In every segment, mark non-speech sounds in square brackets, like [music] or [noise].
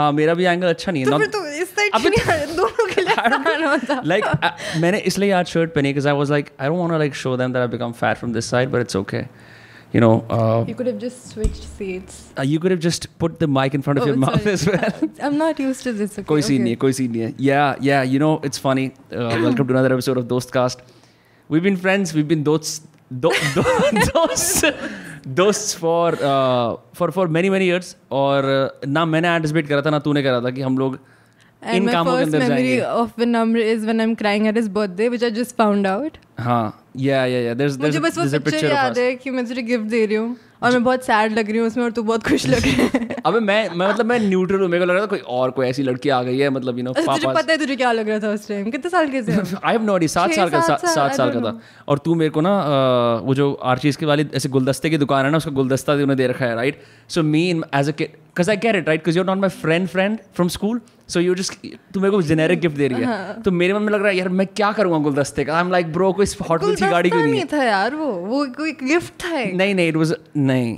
हाँ मेरा भी एंगल अच्छा नहीं है तो फिर Not- तो इस साइड [laughs] अबे क्यों नहीं दोनों के लिए आसान होता like uh, मैंने इसलिए आज शर्ट पहनी because I was like I don't want to like show them that I've become fat from this side but it's okay you know uh, You could have just switched seats. uh, you could have just put the mic in front of Oh, your mouth sorry. as well [laughs] I'm not used to this. Okay, कोई scene okay. नहीं है कोई scene नहीं है yeah yeah you know it's funny uh, welcome to another episode of Dostcast we've been friends we've been dosts do, [laughs] do, dosts दोस्त for for for many many years और uh, ना मैंने anticipate करा था ना तूने करा था कि हम लोग इन कामों के अंदर जाएँगे। Of Vinamra is when I am crying at his birthday which I just found out हाँ yeah yeah yeah there is there is a picture याद है कि मैं तुझे गिफ्ट दे रही हूँ। और मैं बहुत सैड लग रही हूँ उसमें और तू बहुत खुश लग रही है। [laughs] अबे मैं मैं मतलब मैं न्यूट्रल हूँ मेरे को लग रहा था कोई और कोई ऐसी लड़की आ गई है मतलब यू नो अच्छा तुझे पता है तुझे क्या लग रहा था उस टाइम कितने साल के थे आई हैव नो आइडिया सात छः, साल का सात सात साल, साल का था। और तू मेरे को ना वो जो आर्चीज के वाली ऐसे गुलदस्ते की दुकान है ना उसका गुलदस्ता उन्हें दे रखा है right so me as a kid cuz i get it right? Cuz you're not my friend friend from school so you just तू मेरे को जेनेरिक गिफ्ट दे रही है तो मेरे मन में लग रहा है यार मैं क्या करूँगा गुलदस्ते का आई एम लाइक ब्रो कोई हॉट व्हील्स की गाड़ी क्यों नहीं है था यार वो वो कोई गिफ्ट था। नहीं नहीं इट वाज नहीं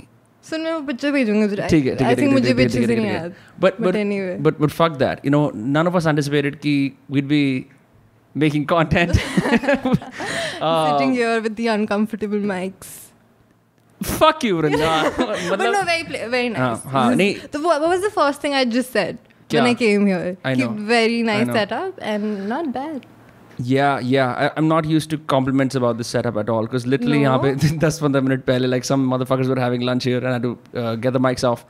सुन मैं वो पिक्चर भेजूँगा तुझे ठीक है ठीक है आई थिंक है, मुझे भी है, अच्छे से है, नहीं है। याद but but anyway but but fuck that you know none of us anticipated ki we'd be making content Uh, sitting here with the uncomfortable mics fuck you Ranja but no मतलब very very nice हाँ, हाँ, नहीं- तो what was the first thing I just said yeah. when I came here. I know. Very nice know. setup and not bad. Yeah, yeah. I, am not used to compliments about this setup at all because literally, no. pe, 10 15 minute pehle, like some motherfuckers were having lunch here and I had to uh, get the mics off.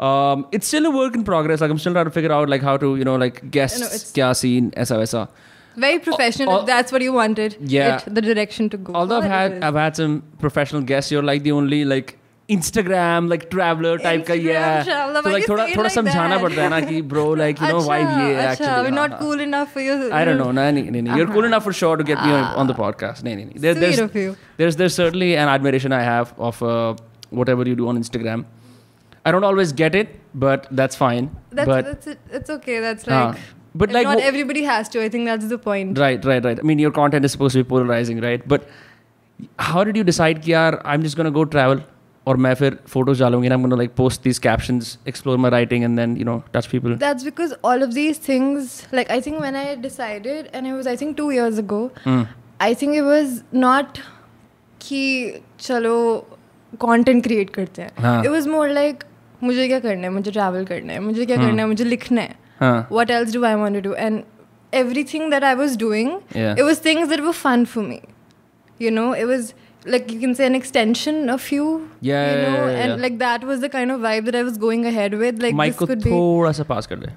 Um, it's still a work in progress. Like I'm still trying to figure out like how to you know like guests, no, kya scene, esa. Very professional. That's what you wanted. Yeah, it, the direction to go. Although I've had I've had some professional guests. You're like the only like Instagram like traveler type का Instagram yeah traveler, तो why like you थोड़ा say it थोड़ा like समझाना that? पड़ता है ना कि bro like you know अच्छा, vibe ये है अच्छा, actually we're not हाँ, cool enough for you I don't know. No, no, no, no. You're cool enough for sure to get me on, on the podcast. No, no, no. There, Sweet there's, of you. there's there's certainly an admiration I have of uh, whatever you do on Instagram. I don't always get it, but that's fine. that's, but that's it. it's okay that's हाँ. like but like not wo- everybody has to I think that's the point right, right, right. I mean, your content is supposed to be polarizing, right? But how did you decide कि यार I'm just gonna go travel और मैं फिर photos डालूँगी ना मैं like post this caption explore my writing and then you know touch people that's because all of these things like I think when I decided and I was I think two years ago I think it was not कि चलो content create करते हैं. It was more like मुझे क्या करना है? मुझे travel करना है. मुझे क्या करना है? मुझे लिखना है. What else do I want do and everything that I was doing it was things that वो fun for me you know it was like you can say an extension of you. Yeah, You yeah, know, yeah, and yeah. like that was the kind of vibe that I was going ahead with. Like mic this को could be. थोड़ा सा पास कर दे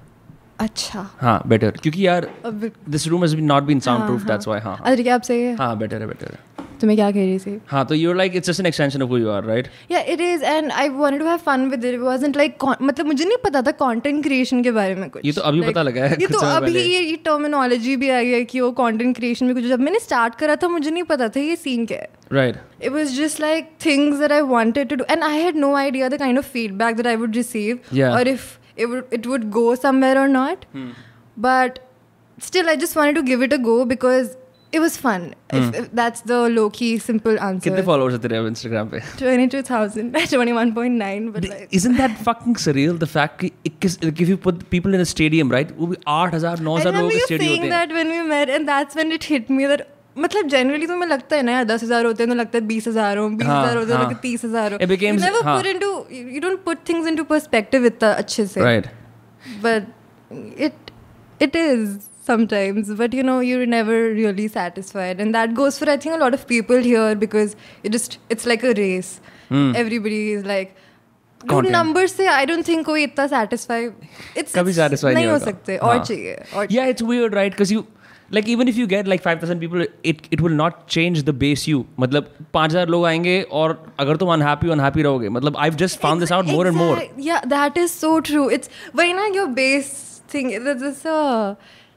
अच्छा हाँ better क्योंकि यार this room has not been sound proof हाँ, that's why हाँ अरे क्या आप सही है हाँ बेटर है बेटर है तुम्हें क्या कह रही थी हाँ तो you're like it's just an extension of who you are right Yeah, it is, and I wanted to have fun with it. It wasn't like con- मतलब मुझे नहीं पता था content creation के बारे में कुछ. ये तो अभी Like, पता लगा है, ये तो अभी ये ये टर्मिनोलॉजी भी आई है कि वो content creation में कुछ जब मैंने स्टार्ट करा था मुझे नहीं पता था ये सीन क्या है. Right It was just like things that I wanted to do, and I had no idea the kind of feedback that I would receive, Yeah. or if it would it would go somewhere or not. But still, I just wanted to give it a go because it was fun. If, if that's the low key simple answer. कितने followers है तेरे अब Instagram पे 22,000, 21.9, [laughs] but like. Isn't that fucking surreal? The fact कि 21 like if you put people in a stadium, right? वो भी 8000 I 9000 लोगों remember के you स्टेडियम saying होते हैं. that when we met, and that's when it hit me that मतलब generally तो मैं लगता है ना दस हज़ार होते हैं तो लगता है बीस हज़ार हो बीस हज़ार होते हैं तो तीस हज़ार हो। Becomes you don't put things into perspective इतना अच्छे से। But it it is sometimes but you know you never really satisfied and that goes for I think lot of people here because it just it's like a race everybody is like number से I don't think कोई इतना नहीं, हो सकते और चाहिए like even if you get like five percent people it it will not change the base you मतलब पाँच हज़ार लोग आएँगे और अगर तुम अनहैप्पी अनहैप्पी रहोगे। मतलब I just found this out more and more yeah that is so true it's वही ना your base thing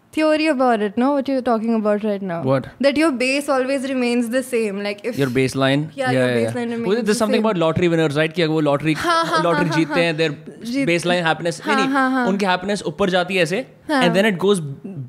thing. There's this uh, theory about it. No, what you're talking about right now. What? That your base always remains the same. Like if your baseline Yeah, your baseline remains Well, the there's something same. about lottery winners right कि अगर वो lottery lottery जीतते हैं their Jeet- baseline happiness नहीं हाँ, हाँ, नहीं हाँ. उनकी happiness ऊपर जाती है ऐसे and then it goes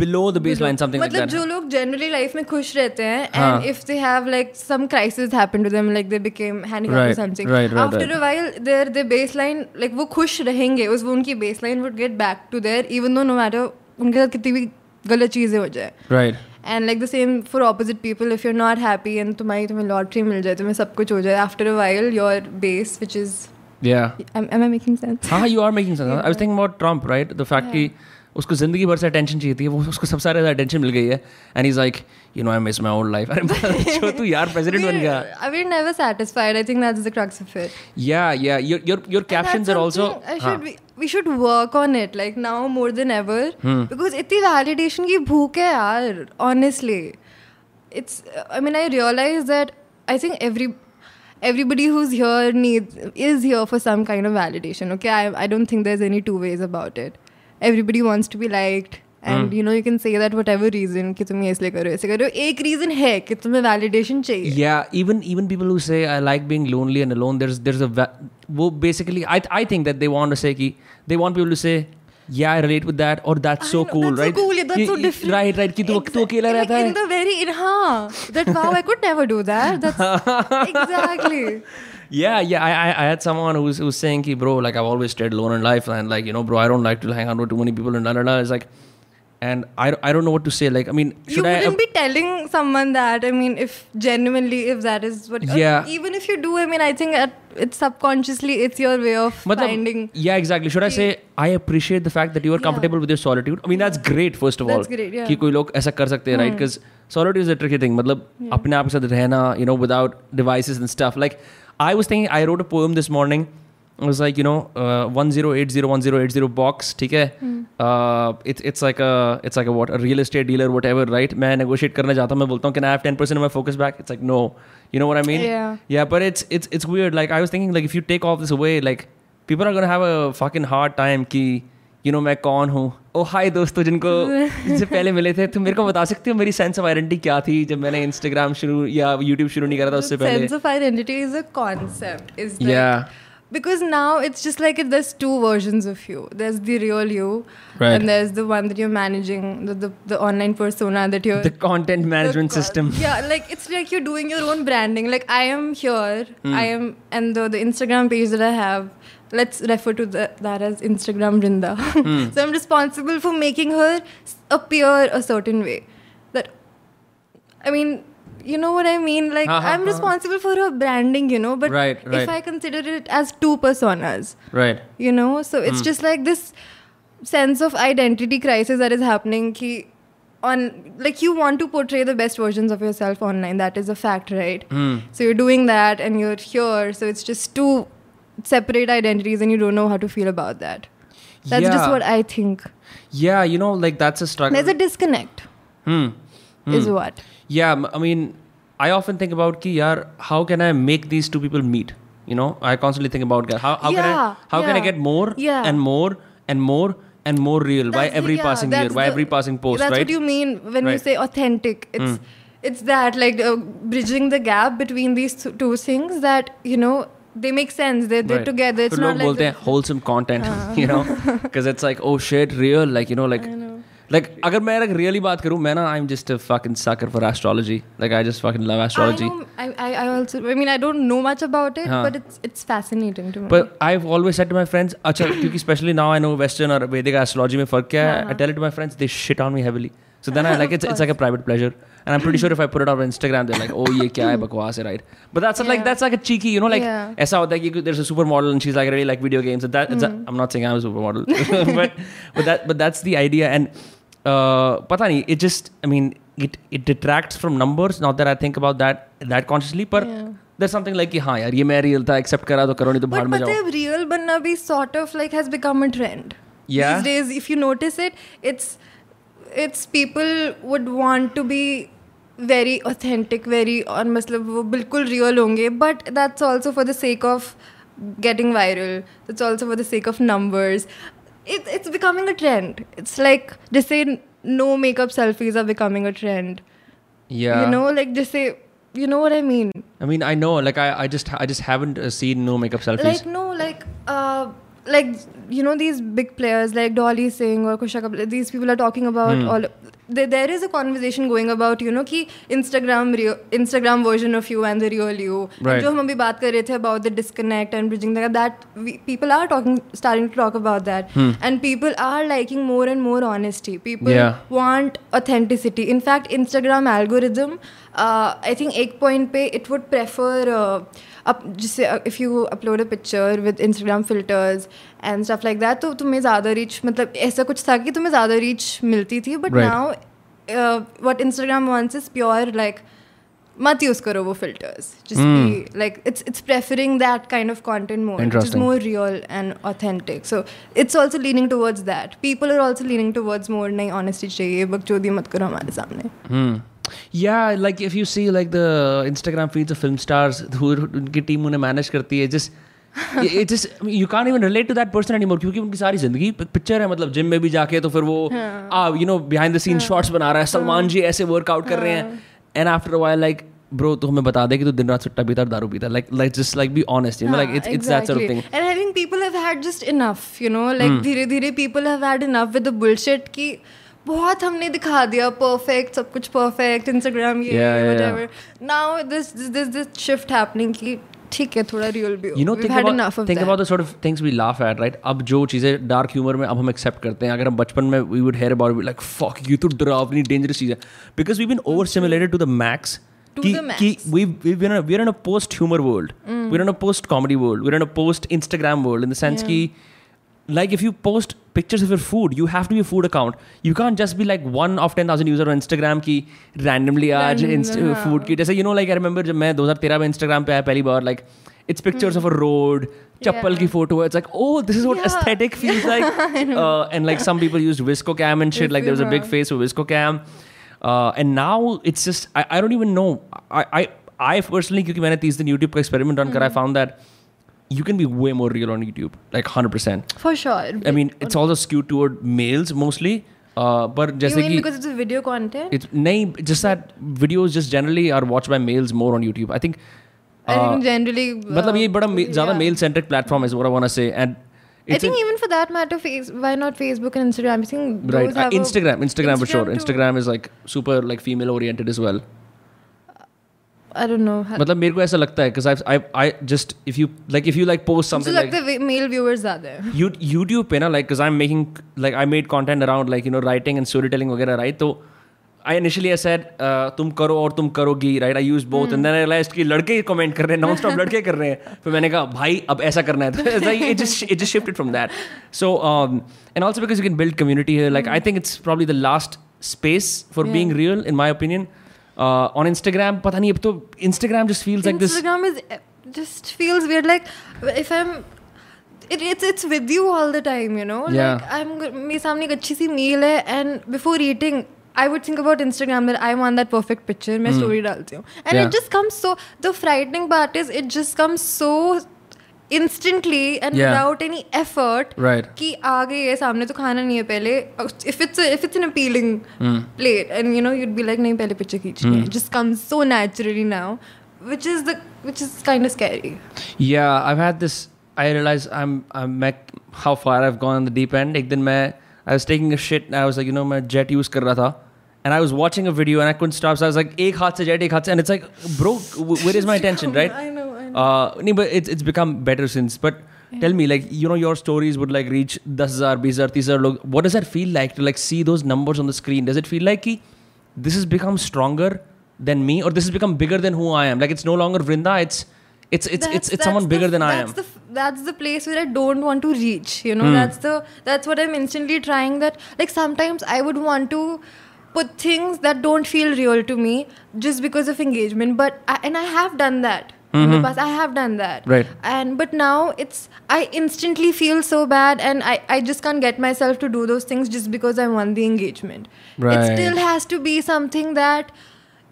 below the baseline, something like मतलब that. जो लोग जनरली लाइफ में खुश रहते हैं हाँ. And if they have like some crisis happened to them like they became handicapped Right, और something right, right, after right. A while there they baseline like वो खुश रहेंगे उस वो उनकी baseline would get back to their even though no matter उनके साथ कितनी भी गलत चीज़ें हो जाए। Right. And like the same for opposite people if you are not happy and तुम्हारी तुम्हें लॉटरी मिल जाए तुम्हें सब कुछ हो जाए after a while your base which is Yeah. Am I making sense हाँ you are making sense. I was thinking about Trump, right? The fact कि उसको ज़िंदगी भर से अटेंशन चाहिए थी वो उसको सबसे ज़्यादा अटेंशन मिल गई है। And is like you know I miss my old life अरे जो तू यार प्रेसिडेंट बन गया। We're never satisfied. I think that's the crux of it. Yeah yeah. Your your your captions are And that's also something I हाँ. should we, we should work on it like now more than ever Hmm. because इतनी validation की भूख है यार honestly it's I mean I realize that I think every everybody who's here needs is here for some kind of validation okay I, I don't think there's any two ways about it everybody wants to be liked and Hmm. you know you can say that whatever reason कि तुम ये इसलिए करो ऐसे करो एक reason है कि तुम्हें validation चाहिए Yeah, even even people who say I like being lonely and alone, there's there's a va- वो basically I I think that they want to say कि they want people to say yeah I relate with that or that's I so know, cool that's right so cool, yeah, that's कि- so different. right right कि तू तू अकेला Like, रहता in है the very in हाँ that wow I could never do that [laughs] that's exactly Yeah, yeah. I, I, I had someone who was, who was saying, ki, bro, like I've always stayed alone in life, and like you know, bro, I don't like to hang out with too many people, and da da da. It's like, and I, I don't know what to say. Like, I mean, you should I? wouldn't be telling someone that I mean if genuinely if that is what or Yeah. even if you do I mean I think at, it's subconsciously it's your way of मतलब, finding yeah, exactly. Should I say I appreciate the fact that you are comfortable with your solitude? I mean, that's great. First of all, That's great, yeah. कि कोई लोग ऐसा कर सकते हैं, right? Because solitude is a tricky thing. मतलब अपने आप के साथ रहना, you know, without devices and stuff. Like, I was thinking, I wrote a poem this morning. Was like you know one zero eight zero one zero eight zero box ठीक है? It's like it's like what real estate dealer whatever right मैं negotiate करने जाता हूँ मैं बोलता हूँ can I have ten percent my focus back it's like no you know what I mean yeah पर it's it's it's where like I was thinking like if you take off this way like people are gonna have a fucking hard time कि you know मैं कौन हूँ? Oh, ओ हाय दोस्तों जिनको [laughs] जिनसे पहले मिले थे तुम मेरे को बता सकते हो मेरी सेंस ऑफ़ आइडेंटिटी क्या थी जब मैंने इंस्टाग्राम शुरू या यूट्यूब शुरू नहीं करा था उससे पहले? Sense of identity is a concept is yeah because now it's just like there's two versions of you there's the real you Right. and there's the one that you're managing the, the, the online persona that you're the content management the co- system [laughs] Yeah, like it's like you're doing your own branding. Like I am here, Hmm. I am, and the, the Instagram page that I have, let's refer to the, that as Instagram Vrinda. [laughs] Hmm. so I'm responsible for making her appear a certain way. That, I mean, you know what I mean? Like ha, I'm ha. responsible for her branding, you know. But Right, right. if I consider it as two personas, right you know so it's just like this sense of identity crisis that is happening ki on like you want to portray the best versions of yourself online that is a fact right Hmm. so you're doing that and you're here so it's just two separate identities and you don't know how to feel about that that's Yeah. just what i think yeah you know like that's a struggle there's a disconnect hmm. is what yeah i mean i often think about ki yaar how can i make these two people meet you know i constantly think about how, how yeah, can i how yeah. can i get more yeah. and more and more and more real that's by every the, passing year the, every passing post that's right? what you mean when right. you say authentic it's mm. it's that like uh, bridging the gap between these two things that you know they make sense. They're, they're right. together. It's so not like wholesome content, uh. [laughs] you know, [laughs] because it's like oh shit, real, like you know, like Like अगर मैं like really बात करूँ मैं ना I'm just a fucking sucker for astrology like I just fucking love astrology I, know, I, I, I also I mean I don't know much about it, हाँ. but it's it's fascinating to me. But I've always said to my friends, अच्छा क्योंकि especially now I know Western और Vedic astrology में फर्क क्या है I tell it to my friends, they shit on me heavily. So then I [laughs] like it's it's like a private pleasure, and I'm pretty sure if I put it out on Instagram, they're like, oh ये क्या है बकवास है right? But that's like Yeah. that's like a cheeky, you know, like Yeah. ऐसा होता है कि there's a supermodel and she's like I really like video games. And that it's a, I'm not saying I'm a supermodel, [laughs] but but that but that's the idea and uh, पता नहीं it just I mean it it detracts from numbers. Not that I think about that that consciously, but Yeah. there's something like कि हाँ यार ये मैं real था accept करा तो करो नहीं तो भाड़ but में but जाओ. the real banna bhi sort of like has become a trend. Yeah. These days, if you notice it, it's it's people would want to be very authentic, very on मतलब वो बिल्कुल real होंगे, but that's also for the sake of getting viral. That's also for the sake of numbers. It, it's becoming a trend. It's like they say no makeup selfies are becoming a trend. Yeah. You know, like they say you know what I mean. I mean, I know. Like, I, I just, I just haven't uh, seen no makeup selfies. Like no, like uh, like you know these big players like Dolly Singh or Kusha Kapil, these people are talking about Hmm. all. There, there is a conversation going about you know कि Instagram real, Instagram version of you and the real you. Right. जो हम अभी बात कर रहे थे about the disconnect and bridging the gap, that we, people are talking starting to talk about that and people are liking more and more honesty. People Yeah. want authenticity. In fact, Instagram algorithm, uh, I think एक point पे it would prefer uh, up जिससे if you upload a picture with Instagram filters and stuff like that तो तुम्हें ज़्यादा reach मतलब ऐसा कुछ था कि तुम्हें ज़्यादा रीच मिलती थी but now what Instagram wants is pure like मत यूज़ करो वो फिल्टर्स जिस like it's it's preferring that kind of content more it is more real and authentic so it's also leaning towards that people are also leaning towards more नहीं honesty चाहिए बक बकचोदी मत करो हमारे सामने. Hmm. Yeah like if you see like the Instagram feeds of film stars उनकी team उन्हें manage करती है जिस it you can't even relate to that person anymore क्योंकि उनकी सारी ज़िंदगी पिक्चर है मतलब जिम में भी जाके तो फिर वो you know behind the scene shots बना रहा है सलमान जी ऐसे वर्कआउट कर रहे हैं। And after while like bro तो हमें बता दे कि तू दिन रात सुट्टा पीता दारू पीता like like just like be honest like it's it's that sort of thing and I think people have had just enough you know like धीरे-धीरे people have had enough with the bullshit कि बहुत हमने दिखा दिया perfect सब कुछ perfect Instagram ये now this this this shift happening कि ठीक है थोड़ा रियल भी you know think about think about the sort of things we laugh at right अब जो चीज़ें डार्क ह्यूमर में अब हम एक्सेप्ट करते हैं अगर हम बचपन में we would hear about like fuck you तो डरावनी डेंजरस चीज़ है. Because we been over stimulated to the max कि कि we we've been mm-hmm. we're in a post humor world. Mm. we're in a post comedy world. We're in a post post world in the sense yeah. ki like if you post pictures of your food. You have to be a food account. You can't just be like one of 10,000 user on Instagram की randomly आज inst- food की जैसे you know like I remember जब मैं 2013 में Instagram पे आया पहली बार like it's pictures mm. of a road चप्पल की photo it's like oh this is what yeah. aesthetic [laughs] feels yeah. like uh, and like some people used VSCO cam and shit it's like there was a big face with VSCO cam uh, and now it's just I, don't even know I I personally क्योंकि मैंने तीस दिन YouTube का experiment run करा I found that you can be way more real on YouTube like 100% for sure I mean it's also skewed toward males mostly uh, but you जैसे mean कि because it's a video content it's नहीं just that videos just generally are watched by males more on YouTube I think I uh, think generally मतलब ये बड़ा मे- ज़्यादा yeah. Mail centric platform is what I want to say and I it's think a- even for that matter, face why not Facebook and Instagram? I think those right uh, have a- Instagram Instagram for sure too. Instagram is like super like female oriented as well I don't know. मतलब मेरे को ऐसा लगता है because I I I just if you like if you like post something like है male viewers ज़्यादा हैं. you, YouTube पे ना like because I'm making like I made content around like you know writing and storytelling वगैरह right तो I initially I said तुम करो और तुम करोगी right I used both hmm. and then I realized कि लड़के ही comment कर रहे हैं नॉन स्टॉप लड़के कर रहे हैं फिर मैंने कहा भाई अब ऐसा करना है तो it just it just shifted from that so um, and also because you can build community here like hmm. I think it's probably the last space for yeah. being real in my opinion. Uh, on Instagram पता नहीं अब तो Instagram just feels like this Instagram is just feels weird. Like if I'm. It, it's it's with you all the time, you know. Yeah. Like I'm go- मेरे सामने एक अच्छी सी meal है and before eating I would think about Instagram that I want that perfect picture. मैं story डालती हूँ and Hmm. Yeah. it just comes so. The frightening part is it just comes so instantly and Yeah. without any effort right कि आ गई है सामने तो खाना नहीं है पहले if it's a, if it's an appealing plate and you know you'd be like नहीं पहले पिक्चर खींचनी है just comes so naturally now which is the which is kind of scary Yeah, I've had this. I realize I'm I'm like how far I've gone on the deep end. एक दिन मैं I was taking a shit and I was like you know मैं jet use कर रहा था and I was watching a video and I couldn't stop. So I was like एक हाथ से jet एक हाथ से and it's like bro where is my attention right? uh, no, but it's it's become better since. But yeah. tell me, like you know, your stories would like reach 10,000, 20,000, 30,000. What does that feel like to like see those numbers on the screen? Does it feel like ki, this has become stronger than me, or this has become bigger than who I am? Like it's no longer Vrinda. It's it's it's that's, it's, it's that's someone bigger the, than I am. The, that's the place where I don't want to reach. You know, mm. that's the that's what I'm instantly trying. That like sometimes I would want to put things that don't feel real to me just because of engagement. But I, and I have done that in the past. I have done that. Mm-hmm. Right. And but now it's I instantly feel so bad, and I I just can't get myself to do those things just because I want the engagement. Right. It still has to be something that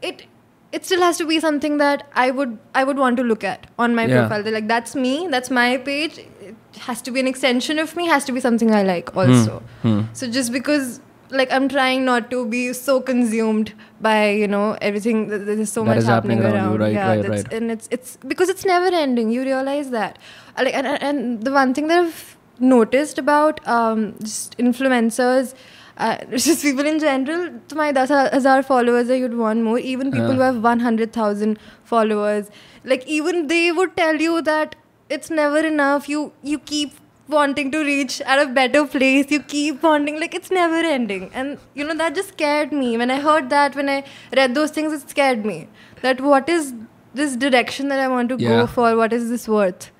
it it still has to be something that I would I would want to look at on my Yeah. profile. They're like that's me, that's my page. It has to be an extension of me. Has to be something I like also. Hmm. So just because like I'm trying not to be so consumed by you know everything. There's so that much happening, happening, around, around. Right, yeah, right, right. And it's it's because it's never ending. You realize that. Uh, like and and the one thing that I've noticed about um, just influencers. Uh, [laughs] just people in general, my 10,000 followers, you'd want more. Even uh-huh. people yeah. who have 100,000 followers, like even they would tell you that it's never enough. You you keep wanting to reach at a better place you keep wanting like it's never ending. And you know that just scared me. When i heard that when i read those things it scared me. That what is this direction that i want to yeah. go for? What is this worth?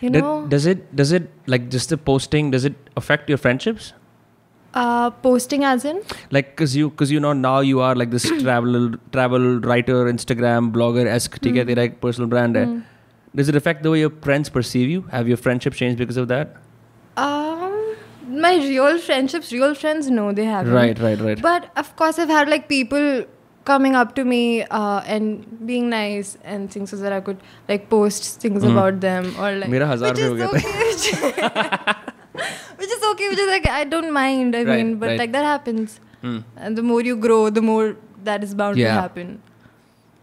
You know? does it does it like just the posting does it affect your friendships? Uh, posting as in? Like because you because you know now you are like this [clears throat] travel travel writer instagram blogger esque mm. like personal brand mm does it affect the way your friends perceive you? Have your friendships changed because of that? Um, my real friendships, real friends, no, they haven't. Right, right, right. But of course, I've had like people coming up to me uh, and being nice and things so that I could like post things mm. about them or like. Mera which is okay. [laughs] which is okay, which is like I don't mind. I right, mean, but right. like that happens, mm. and the more you grow, the more that is bound yeah. to happen.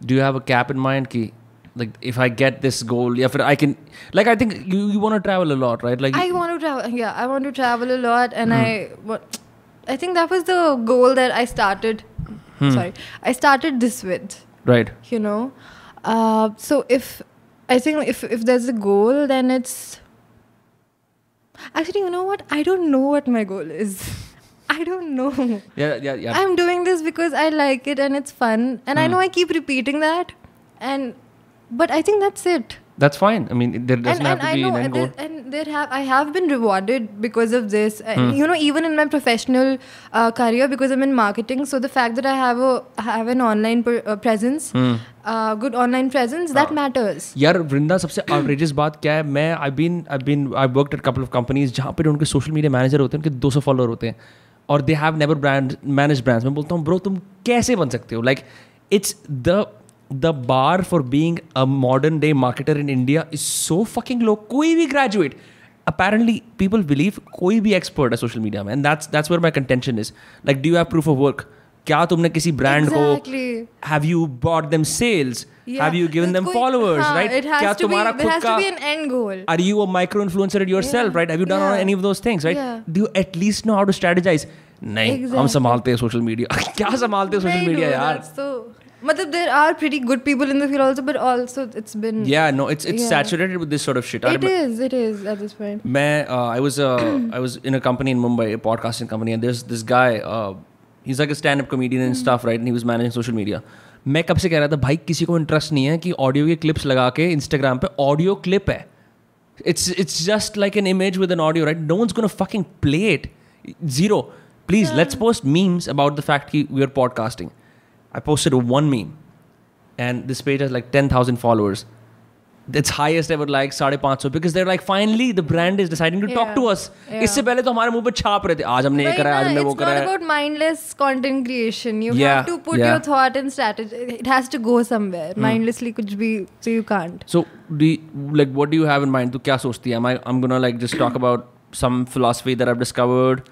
Do you have a cap in mind? Ki like if i get this goal yeah फिर i can like i think you, you want to travel a lot right like I want to travel. Yeah, I want to travel a lot, and Hmm. I I think that was the goal that I started. Hmm. Sorry, I started this with. right you know uh, so if i think if if there's a goal then it's actually you know what i don't know what my goal is [laughs] i don't know yeah yeah yeah i'm doing this because i like it and it's fun and i Hmm. know i keep repeating that and but i think that's it that's fine i mean there doesn't and, have and to I be know an end and goal there, and there have I have been rewarded because of this. And, Hmm. You know, even in my professional uh, career, because I'm in marketing, so the fact that I have a have an online per, uh, presence, Hmm. uh, good online presence, that matters. यार वृंदा सबसे outrageous बात क्या है मैं I been I been I worked eight couple of companies जहाँ पे उनके social media manager होते हैं उनके 200 फॉलोअर होते हैं और they have never brand manage brands मैं बोलता हूँ ब्रो तुम कैसे बन सकते हो like it's the the bar for being a modern day marketer in India is so fucking लो कोई भी ग्रेजुएट apparently people believe कोई भी एक्सपर्ट है सोशल मीडिया में and that's that's where my contention is like do you have proof of work क्या तुमने किसी brand Exactly. को have you bought them sales Yeah. Have you given There's them कोई- followers हाँ, right It has क्या to be, तुम्हारा there खुद has का to be an end goal. are you a micro influencer yourself Yeah. right have you done Yeah. any of those things right Yeah. do you at least know how to strategize नहीं हम Exactly. संभालते हैं social media क्या संभालते हैं social नहीं, media no, यार that's So, मतलब there are pretty good people in the field also, but also it's been. yeah no it's it's Yeah. saturated with this sort of shit I It remember- is. It is at this point. मैं uh, I was uh, [clears throat] I was in a company in Mumbai, a podcasting company, and there's this guy. Uh, he's like a stand-up comedian and stuff, right? And he was managing social media. मैं कब से कह रहा था भाई किसी को interest नहीं है कि ऑडियो के क्लिप्स लगा के इंस्टाग्राम पे ऑडियो क्लिप है it's it's just like an image with an audio right no one's gonna fucking play it zero please let's post memes about the fact that we are podcasting i posted one meme and this page has like 10000 followers its highest ever like साढ़े पाँच सौ because they're like finally the brand is deciding to talk Yeah. to us Yeah. इससे पहले तो हमारे मुंह पे छाप रहे थे आज हमने ये Right करा है आज now, हमने वो it's करा not है about mindless content creation. You Yeah, have to put yeah. your thought and strategy. It has to go somewhere. Mindlessly कुछ भी so you can't. so do you, like what do you have in mind तू क्या सोचती है am I I'm gonna like just talk about some philosophy that I've discovered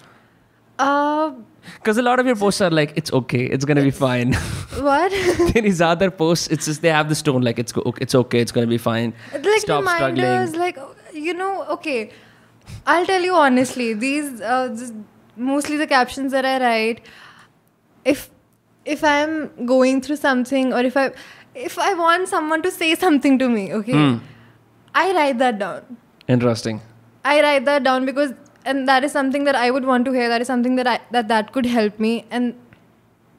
Uh, because a lot of your posts are like, it's okay, it's gonna be fine. [laughs] What? [laughs] then other posts, it's just they have this tone like it's okay, it's okay, it's gonna be fine. Like Stop reminders, struggling. like you know, okay. I'll tell you honestly, these uh, mostly the captions that I write. If if I'm going through something, or if I if I want someone to say something to me, okay, mm. I write that down. Interesting. I write that down because and that is something that I would want to hear. That is something that I that that could help me and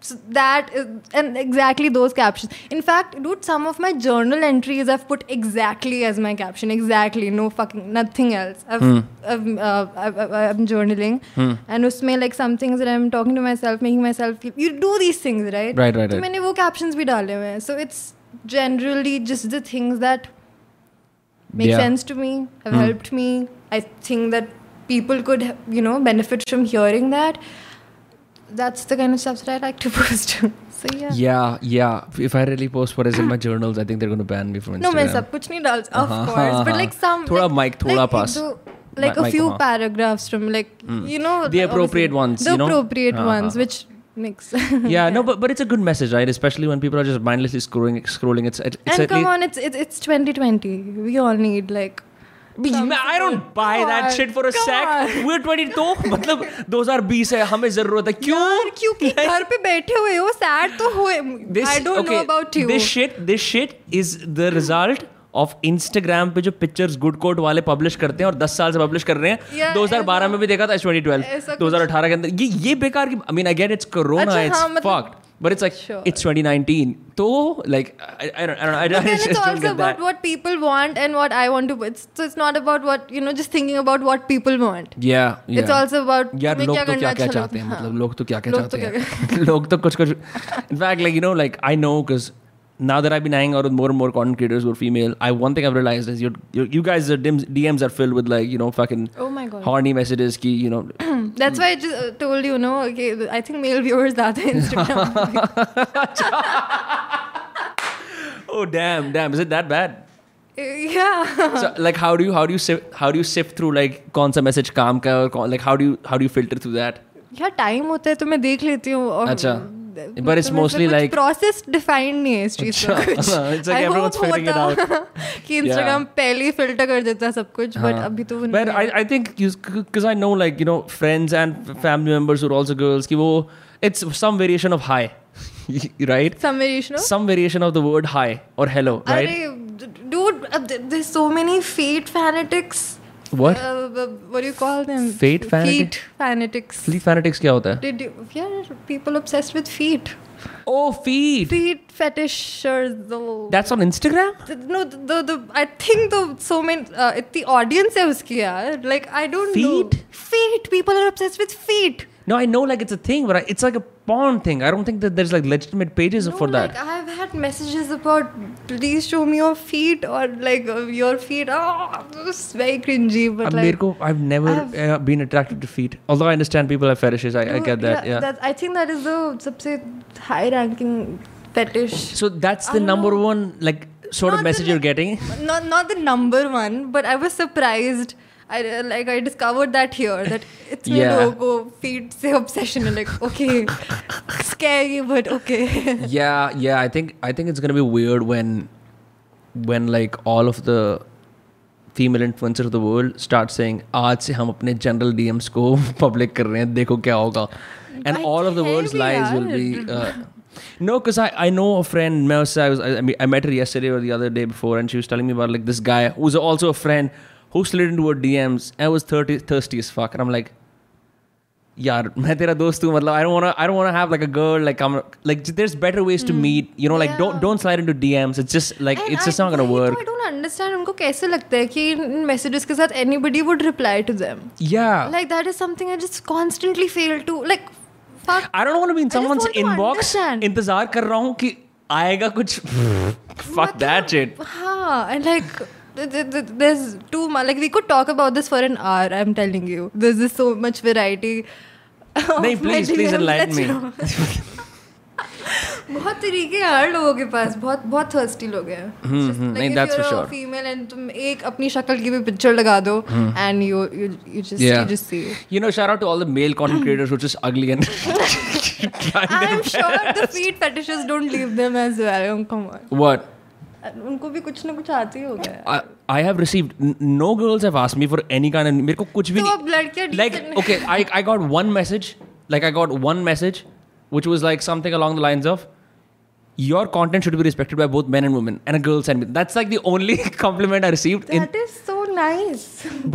so that is and exactly those captions. In fact, dude, some of my journal entries I've put exactly as my caption. Exactly, no fucking nothing else. I've, Hmm. I've, uh, I've, I've, I'm journaling and usme like some things that I'm talking to myself, making myself. feel- You do these things, right? Right, right, तो right. मैंने वो captions भी डाले हुए हैं. So it's generally just the things that make Yeah. sense to me, have Hmm. helped me. I think that people could, you know, benefit from hearing that. That's the kind of stuff that I like to [laughs] post. so yeah. yeah yeah if I really post what is in my [laughs] journals I think they're gonna ban me from Instagram No, मैं सब कुछ नहीं डाल, of हाँ, course, हाँ, but हाँ. like some. [laughs] थोड़ा like, mic, थोड़ा like पास. दो- Like Mi- a mic few वहाँ. paragraphs from like you know The appropriate obviously, ones, The you know? appropriate हाँ, ones, हाँ. which makes. yeah no but but it's a good message right especially when people are just mindlessly scrolling scrolling it's it's and at come least- on, it's it's it's 2020. We all need like I don't buy that shit for a sake we are 22 मतलब 2020 है हमें ज़रूरत है। क्यों? क्योंकि [laughs] घर पे बैठे हुए हो सैड तो हो I don't know about you this shit this shit is the result of Instagram पे जो पिक्चर्स गुड कोट वाले पब्लिश करते हैं और 10 साल से पब्लिश कर रहे हैं। Yeah, 2012 में भी देखा था ट्वेंटी ट्वेल्व दो हज़ार अठारह के अंदर ये ये बेकार की I mean I get it's corona it's fucked but it's like sure. it's 2019 so like I, I don't i don't know it's also about that. what people want and what i want to it's, so it's not about what you know just thinking about what people want yeah, yeah. it's also about yeah log to kya kya chahte hain matlab log to kya kya chahte hain log to kuch kuch in fact like you know like i know cuz like you know like I know because now that I've been hanging out with more and more content creators who are female, I one thing I've realized is you you guys are DMs, DMs are filled with like you know fucking Oh my god. horny messages ki you know [clears throat] That's why I just uh, told you, no. Okay, I think male viewers are the Instagram. oh [laughs] damn damn is it that bad yeah. so like how do you how do you sift, how do you sift through like कौन सा message काम का और कौन- like how do you how do you filter through that यार time होता है तो मैं देख लेती हूँ और अच्छा। मतलब But it's mostly like- process defined नहीं है इस चीज़ का अच्छा, कुछ it's like I everyone's figuring it होता कि इंस्टाग्राम पहले ही फ़िल्टर कर देता है सब कुछ हाँ. अभी तो But I, I think because I know like you know friends and family members who are also girls कि वो it's some variation of hi right some variation of some variation of the word hi or hello right dude uh, there's so many feet fanatics what uh, what do you call them Fate fanatic? feet fanatics Feet fanatics क्या होता है Did you, yeah, people obsessed with feet. oh feet Feet fetishers, though. that's on Instagram The- no, the, the, the I think the so many uh, the audience है उसकी यार. Like I don't Feet? know. Feet. People are obsessed with feet. No, I know like it's a thing, but I, it's like a porn thing. I don't think that there's like legitimate pages no, for like, that. I've had messages about please show me your feet or like uh, your feet. Ah, oh, it's very cringy. But like, Mirko, I've never I've, uh, been attracted to feet. Although I understand people have fetishes, I, no, I get that. Yeah, yeah. That, I think that is the subset high ranking fetish. So that's the number know. one like sort not of message the, you're getting. Not not the number one, but I was surprised I like I discovered that here that it's me Yeah. लोगों को feet से obsession है like okay [laughs] scary but okay [laughs] yeah yeah i think i think it's gonna be weird when when like all of the female influencers of the world start saying आज से हम अपने general DMs को [laughs] public कर रहे हैं देखो क्या होगा and Why all of the can't world's we, lies will be uh, no because I, I know a friend मैं उससे- I was I, I mean, I met her yesterday or the other day before and she was telling me about like this guy who's also a friend who slid into her DMs and was 30, thirsty as fuck and I'm like यार [laughs] मैं तेरा दोस्त हूँ मतलब I don't wanna I don't wanna have like a girl like I'm like there's better ways to meet you know like don't Yeah. don't slide into DMs it's just like And it's just I- not gonna वही तो work I don't understand उनको कैसे लगता है कि इन messages के साथ anybody would reply to them yeah like that is something I just constantly fail to like fuck I don't want to be in I just someone's want to inbox understand. इंतजार कर रहा हूँ कि आएगा कुछ fuck that shit हाँ, and like th- th- th- there's too much like we could talk about this for an hour i'm telling you. There's just so much variety नहीं please please enlighten me बहुत तरीके हैं हर लोगों के पास बहुत बहुत thirsty लोग हैं। नहीं that's for sure female and तुम एक अपनी शक्ल की भी पिक्चर लगा दो and you you you just you just see you know shout out to all the male content creators which is ugly and I am sure the feet fetishes don't leave them as well come on what उनको भी कुछ ना कुछ आते ही होगा I have received no girls have asked me for any kind मेरे को कुछ भी नहीं like okay I I got one message like I got one message which was like something along the lines of your content should be respected by both men and women and a girl sent me that's like the only compliment i received that in, is so nice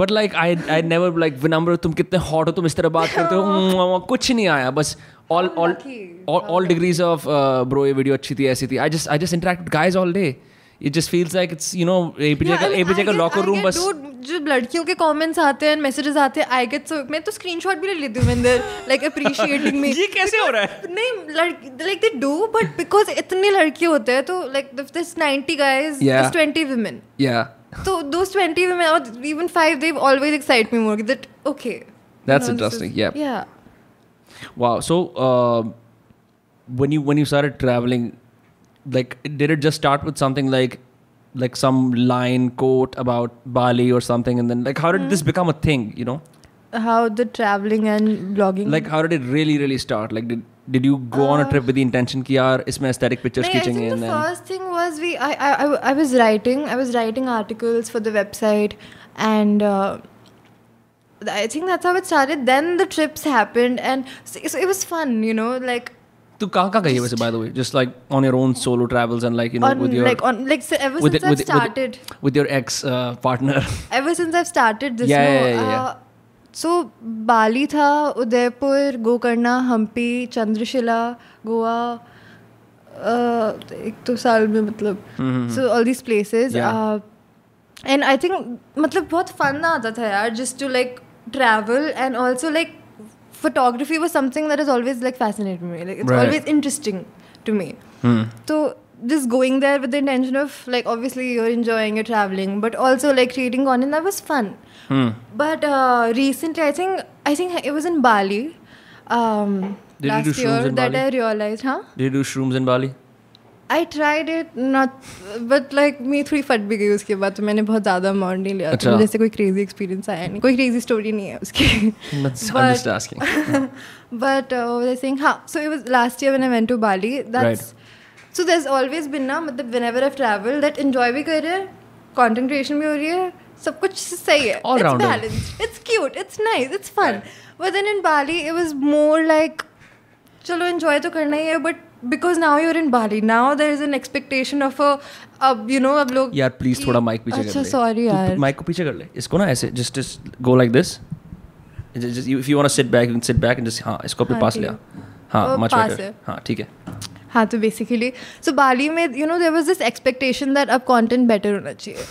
but like i i never like vinamra tum kitne hot ho tum is tarah baat karte ho kuch nahi aaya bas all all all, all degrees of uh, bro ye video achhi thi aisi thi i just i just interact with guys all day it just feels like it's you know APJ Yeah, का I mean, APJ I का get- locker I room get, बस dude, जो लड़कियों के comments आते हैं messages आते हैं आई गेट सो मैं तो स्क्रीनशॉट भी ले लेती हूँ when they're like appreciating me ये कैसे हो रहा है नहीं लड़की like they do but because इतने लड़के होते हैं तो like this 90 guys Yeah. there's 20 women yeah so those 20 women or even five they always excite me more that okay That's you know, interesting, is- yeah. yeah Wow. So uh, when you when you started traveling, like did it just start with something like like some line quote about Bali or something and then like how did mm. this hmm. become a thing, you know? How the traveling and blogging Like how did it really really start? Like did did you go uh, on a uh, trip with the intention ki yaar isme aesthetic pictures nahin, khechenge I think the first thing was we I, I, I I was writing I was writing articles for the website and uh, I think that's how it started. Then the trips happened, and so it was fun, you know. Like तू कहाँ कहाँ गई है वैसे by the way just like on your own solo travels and like you know with your like on like so ever since I started with your ex partner ever since I started this yeah so Bali था उदयपुर गोकर्णा हम्पी चंद्रशिला गोवा एक तो साल में मतलब so all these places and I think मतलब बहुत fun आता था यार just to like travel and also like photography was something that has always like fascinated me like it's Right. always interesting to me Hmm. so just going there with the intention of like obviously you're enjoying you're traveling but also like creating content that was fun Hmm. but uh, recently i think i think it was in bali um Did you last do shrooms year in that Bali? i realized huh did you do shrooms in Bali I tried it not but like me थोड़ी फट भी गई उसके बाद तो मैंने बहुत ज़्यादा अमाउंट नहीं लिया। अच्छा. तो जैसे कोई क्रेजी एक्सपीरियंस आया नहीं कोई क्रेजी स्टोरी नहीं है उसकी। बट सिंह हाँ so it was last year one I went to Bali that's so there always been ना मतलब whenever I travel that enjoy भी कर रहे हैं कॉन्टेंट भी हो रही है सब कुछ सही है। It's balance it's cute it's nice it's fun but in Bali it was more like चलो इन्जॉय तो करना ही है but because now you're in Bali. Now there is an expectation of a अब you know अब लोग यार please थोड़ा माइक पीछे कर अच्छा ले सॉरी यार। माइक को पीछे कर ले। इसको ना ऐसे just just go like this if you want to sit back you sit back and just हाँ इसको अपने हाँ, पास ले आ। है। मच बेटर है। ठीक है। हाँ तो बेसिकली सो बाली में you know there was this expectation that अब कंटेंट बेटर होना चाहिए।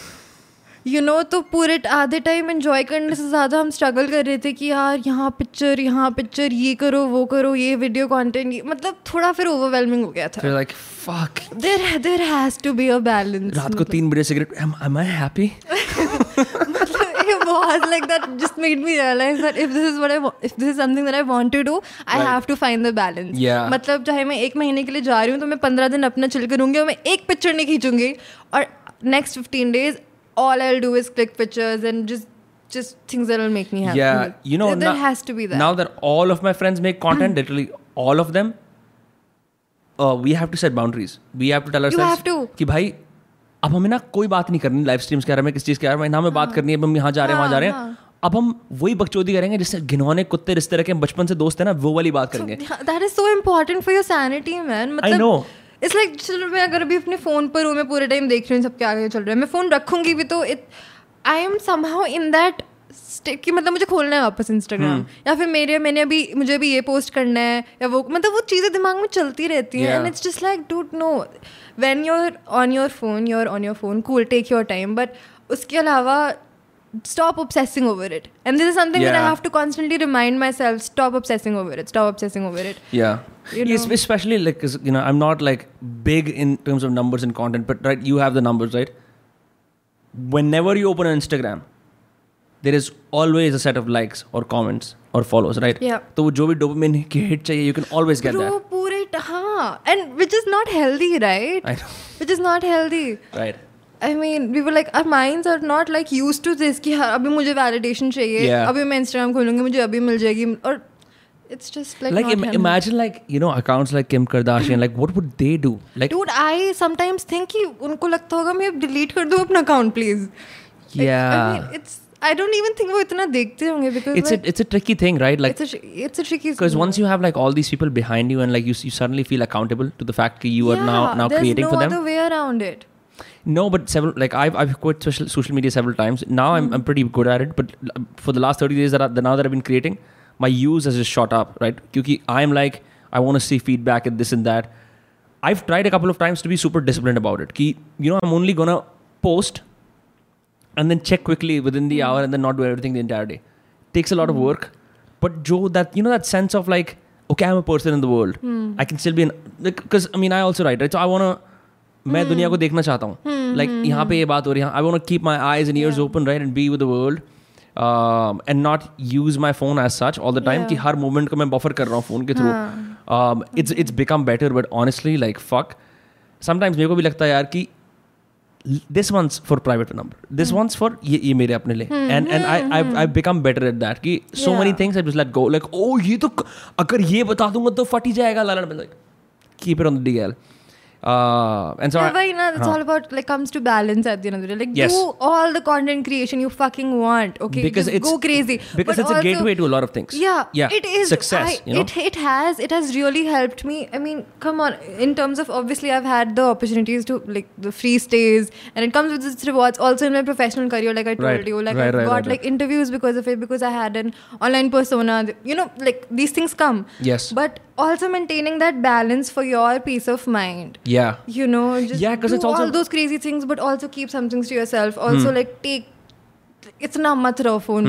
यू नो तो पूरे आधे टाइम एंजॉय करने से ज़्यादा हम स्ट्रगल कर रहे थे कि यार यहाँ पिक्चर यहाँ पिक्चर ये करो वो करो ये वीडियो कॉन्टेंट मतलब थोड़ा फिर ओवरवेलमिंग हो गया था like fuck there there has to be a balance रात को तीन बजे cigarette am I happy it was like that just made me realize that if this is what I want, if this is something that I want to do, I Right. have to find the balance. Yeah. मतलब चाहे मैं एक महीने के लिए जा रही हूँ तो मैं पंद्रह दिन अपना चिल करूँगी और मैं एक पिक्चर नहीं खींचूँगी और next 15 days all I'll do is click pictures and just just things that will make me happy. Yeah, you know, there, there now- has to be that. Now that all of my friends make content, [clears throat] literally all of them, uh, we have to set boundaries. We have to tell ourselves have to. कि भाई अब हमें ना कोई बात नहीं करनी live streams के बारे में किस चीज़ के बारे में ना हमें बात करनी है अब हम यहाँ जा रहे हैं वहाँ जा रहे हैं हाँ, अब हम वही बकचोदी करेंगे जिससे घिनौने कुत्ते रिश्ते रखे हम बचपन से दोस्त है ना वो वाली बात करेंगे Yeah, that is so important for your sanity, man. मतलब, It's like चलो मैं अगर अभी अपने फ़ोन पर हूँ मैं पूरे टाइम देख रही हूँ सबके आगे चल रहा है। मैं फ़ोन रखूँगी भी तो it I am somehow in that step कि मतलब मुझे खोलना है वापस इंस्टाग्राम या फिर मेरे मैंने अभी मुझे अभी ये पोस्ट करना है या वो मतलब वो चीज़ें दिमाग में चलती रहती हैं। And it's just like dude no when you're on your phone you're on your phone cool take your time but उसके अलावा stop obsessing over it. And this is something that i Yeah. have to constantly remind myself stop obsessing over it stop obsessing over it. Yeah. You Yes, know. especially like 'cause, you know I'm not like big in terms of numbers and content, but right you have the numbers right. Whenever you open an Instagram, there is always a set of likes or comments or follows, right? Yeah. तो वो जो भी dopamine की hit चाहिए, you can always get Bro, that. पूरे ट- हाँ and which is not healthy right I know. which is not healthy Right. I mean we were like our minds are not like used to this कि हाँ अभी मुझे validation चाहिए Yeah. अभी मैं Instagram खोलूंगी मुझे अभी मिल जाएगी और it's just like, Like not im- healthy. imagine like you know accounts like Kim Kardashian, like what would they do? Like Dude, I sometimes think कि उनको लगता होगा मैं delete कर दूँ अपना account please. Like, I Yeah. mean, it's I don't even think वो इतना देखते होंगे because it's like, a it's a tricky thing, right? Like it's a tri- it's a tricky because once you have like all these people behind you and like you, you suddenly feel accountable to the fact that you are now Yeah, now there's creating no for them other way around it. no but several like i've, I've quit social, social media several times now I'm, I'm pretty good at it but uh, for the last 30 days that I, the, now that i've been creating my use has just shot up right because i'm like i want to see feedback and this and that i've tried a couple of times to be super disciplined about it Ki, you know i'm only gonna post and then check quickly within the hour and then not do everything the entire day takes a lot of work but joe that you know that sense of like okay i'm a person in the world i can still be in because i mean i also write right so i want to मैं दुनिया को देखना चाहता हूँ like यहाँ पे ये बात हो रही है I want keep my eyes and ears open right and be with the world and not use my phone as such all the time कि हर मोमेंट को मैं बफर कर रहा हूँ फ़ोन के through it's it's become better but honestly like fuck sometimes मेरे को भी लगता है यार कि this ones for private number this ones for ये ये मेरे अपने लिए। And and I I I become better at that कि so many things I let go like oh ये तो अगर ये बता दूँगा तो फट ही जाएगा लाल like keep it on the DL uh, and so Yeah, I, but, you know, it's all about like comes to balance at the end of the day. Like Yes. do all the content creation you fucking want. Okay, because Just it's go crazy. because But it's a gateway to a lot of things Yeah, yeah it is success I, you know It it has it has really helped me. I mean, come on. In terms of obviously, I've had the opportunities to like the free stays, and it comes with its rewards. Also in my professional career, like I told Right. you, like Right, I right, got like interviews because of it because I had an online persona. You know, like these things come. Yes. But also maintaining that balance for your peace of mind yeah you know just Yeah, 'cause do it's also- all those crazy things but also keep some things to yourself also Hmm. like take इतना मत रहो phone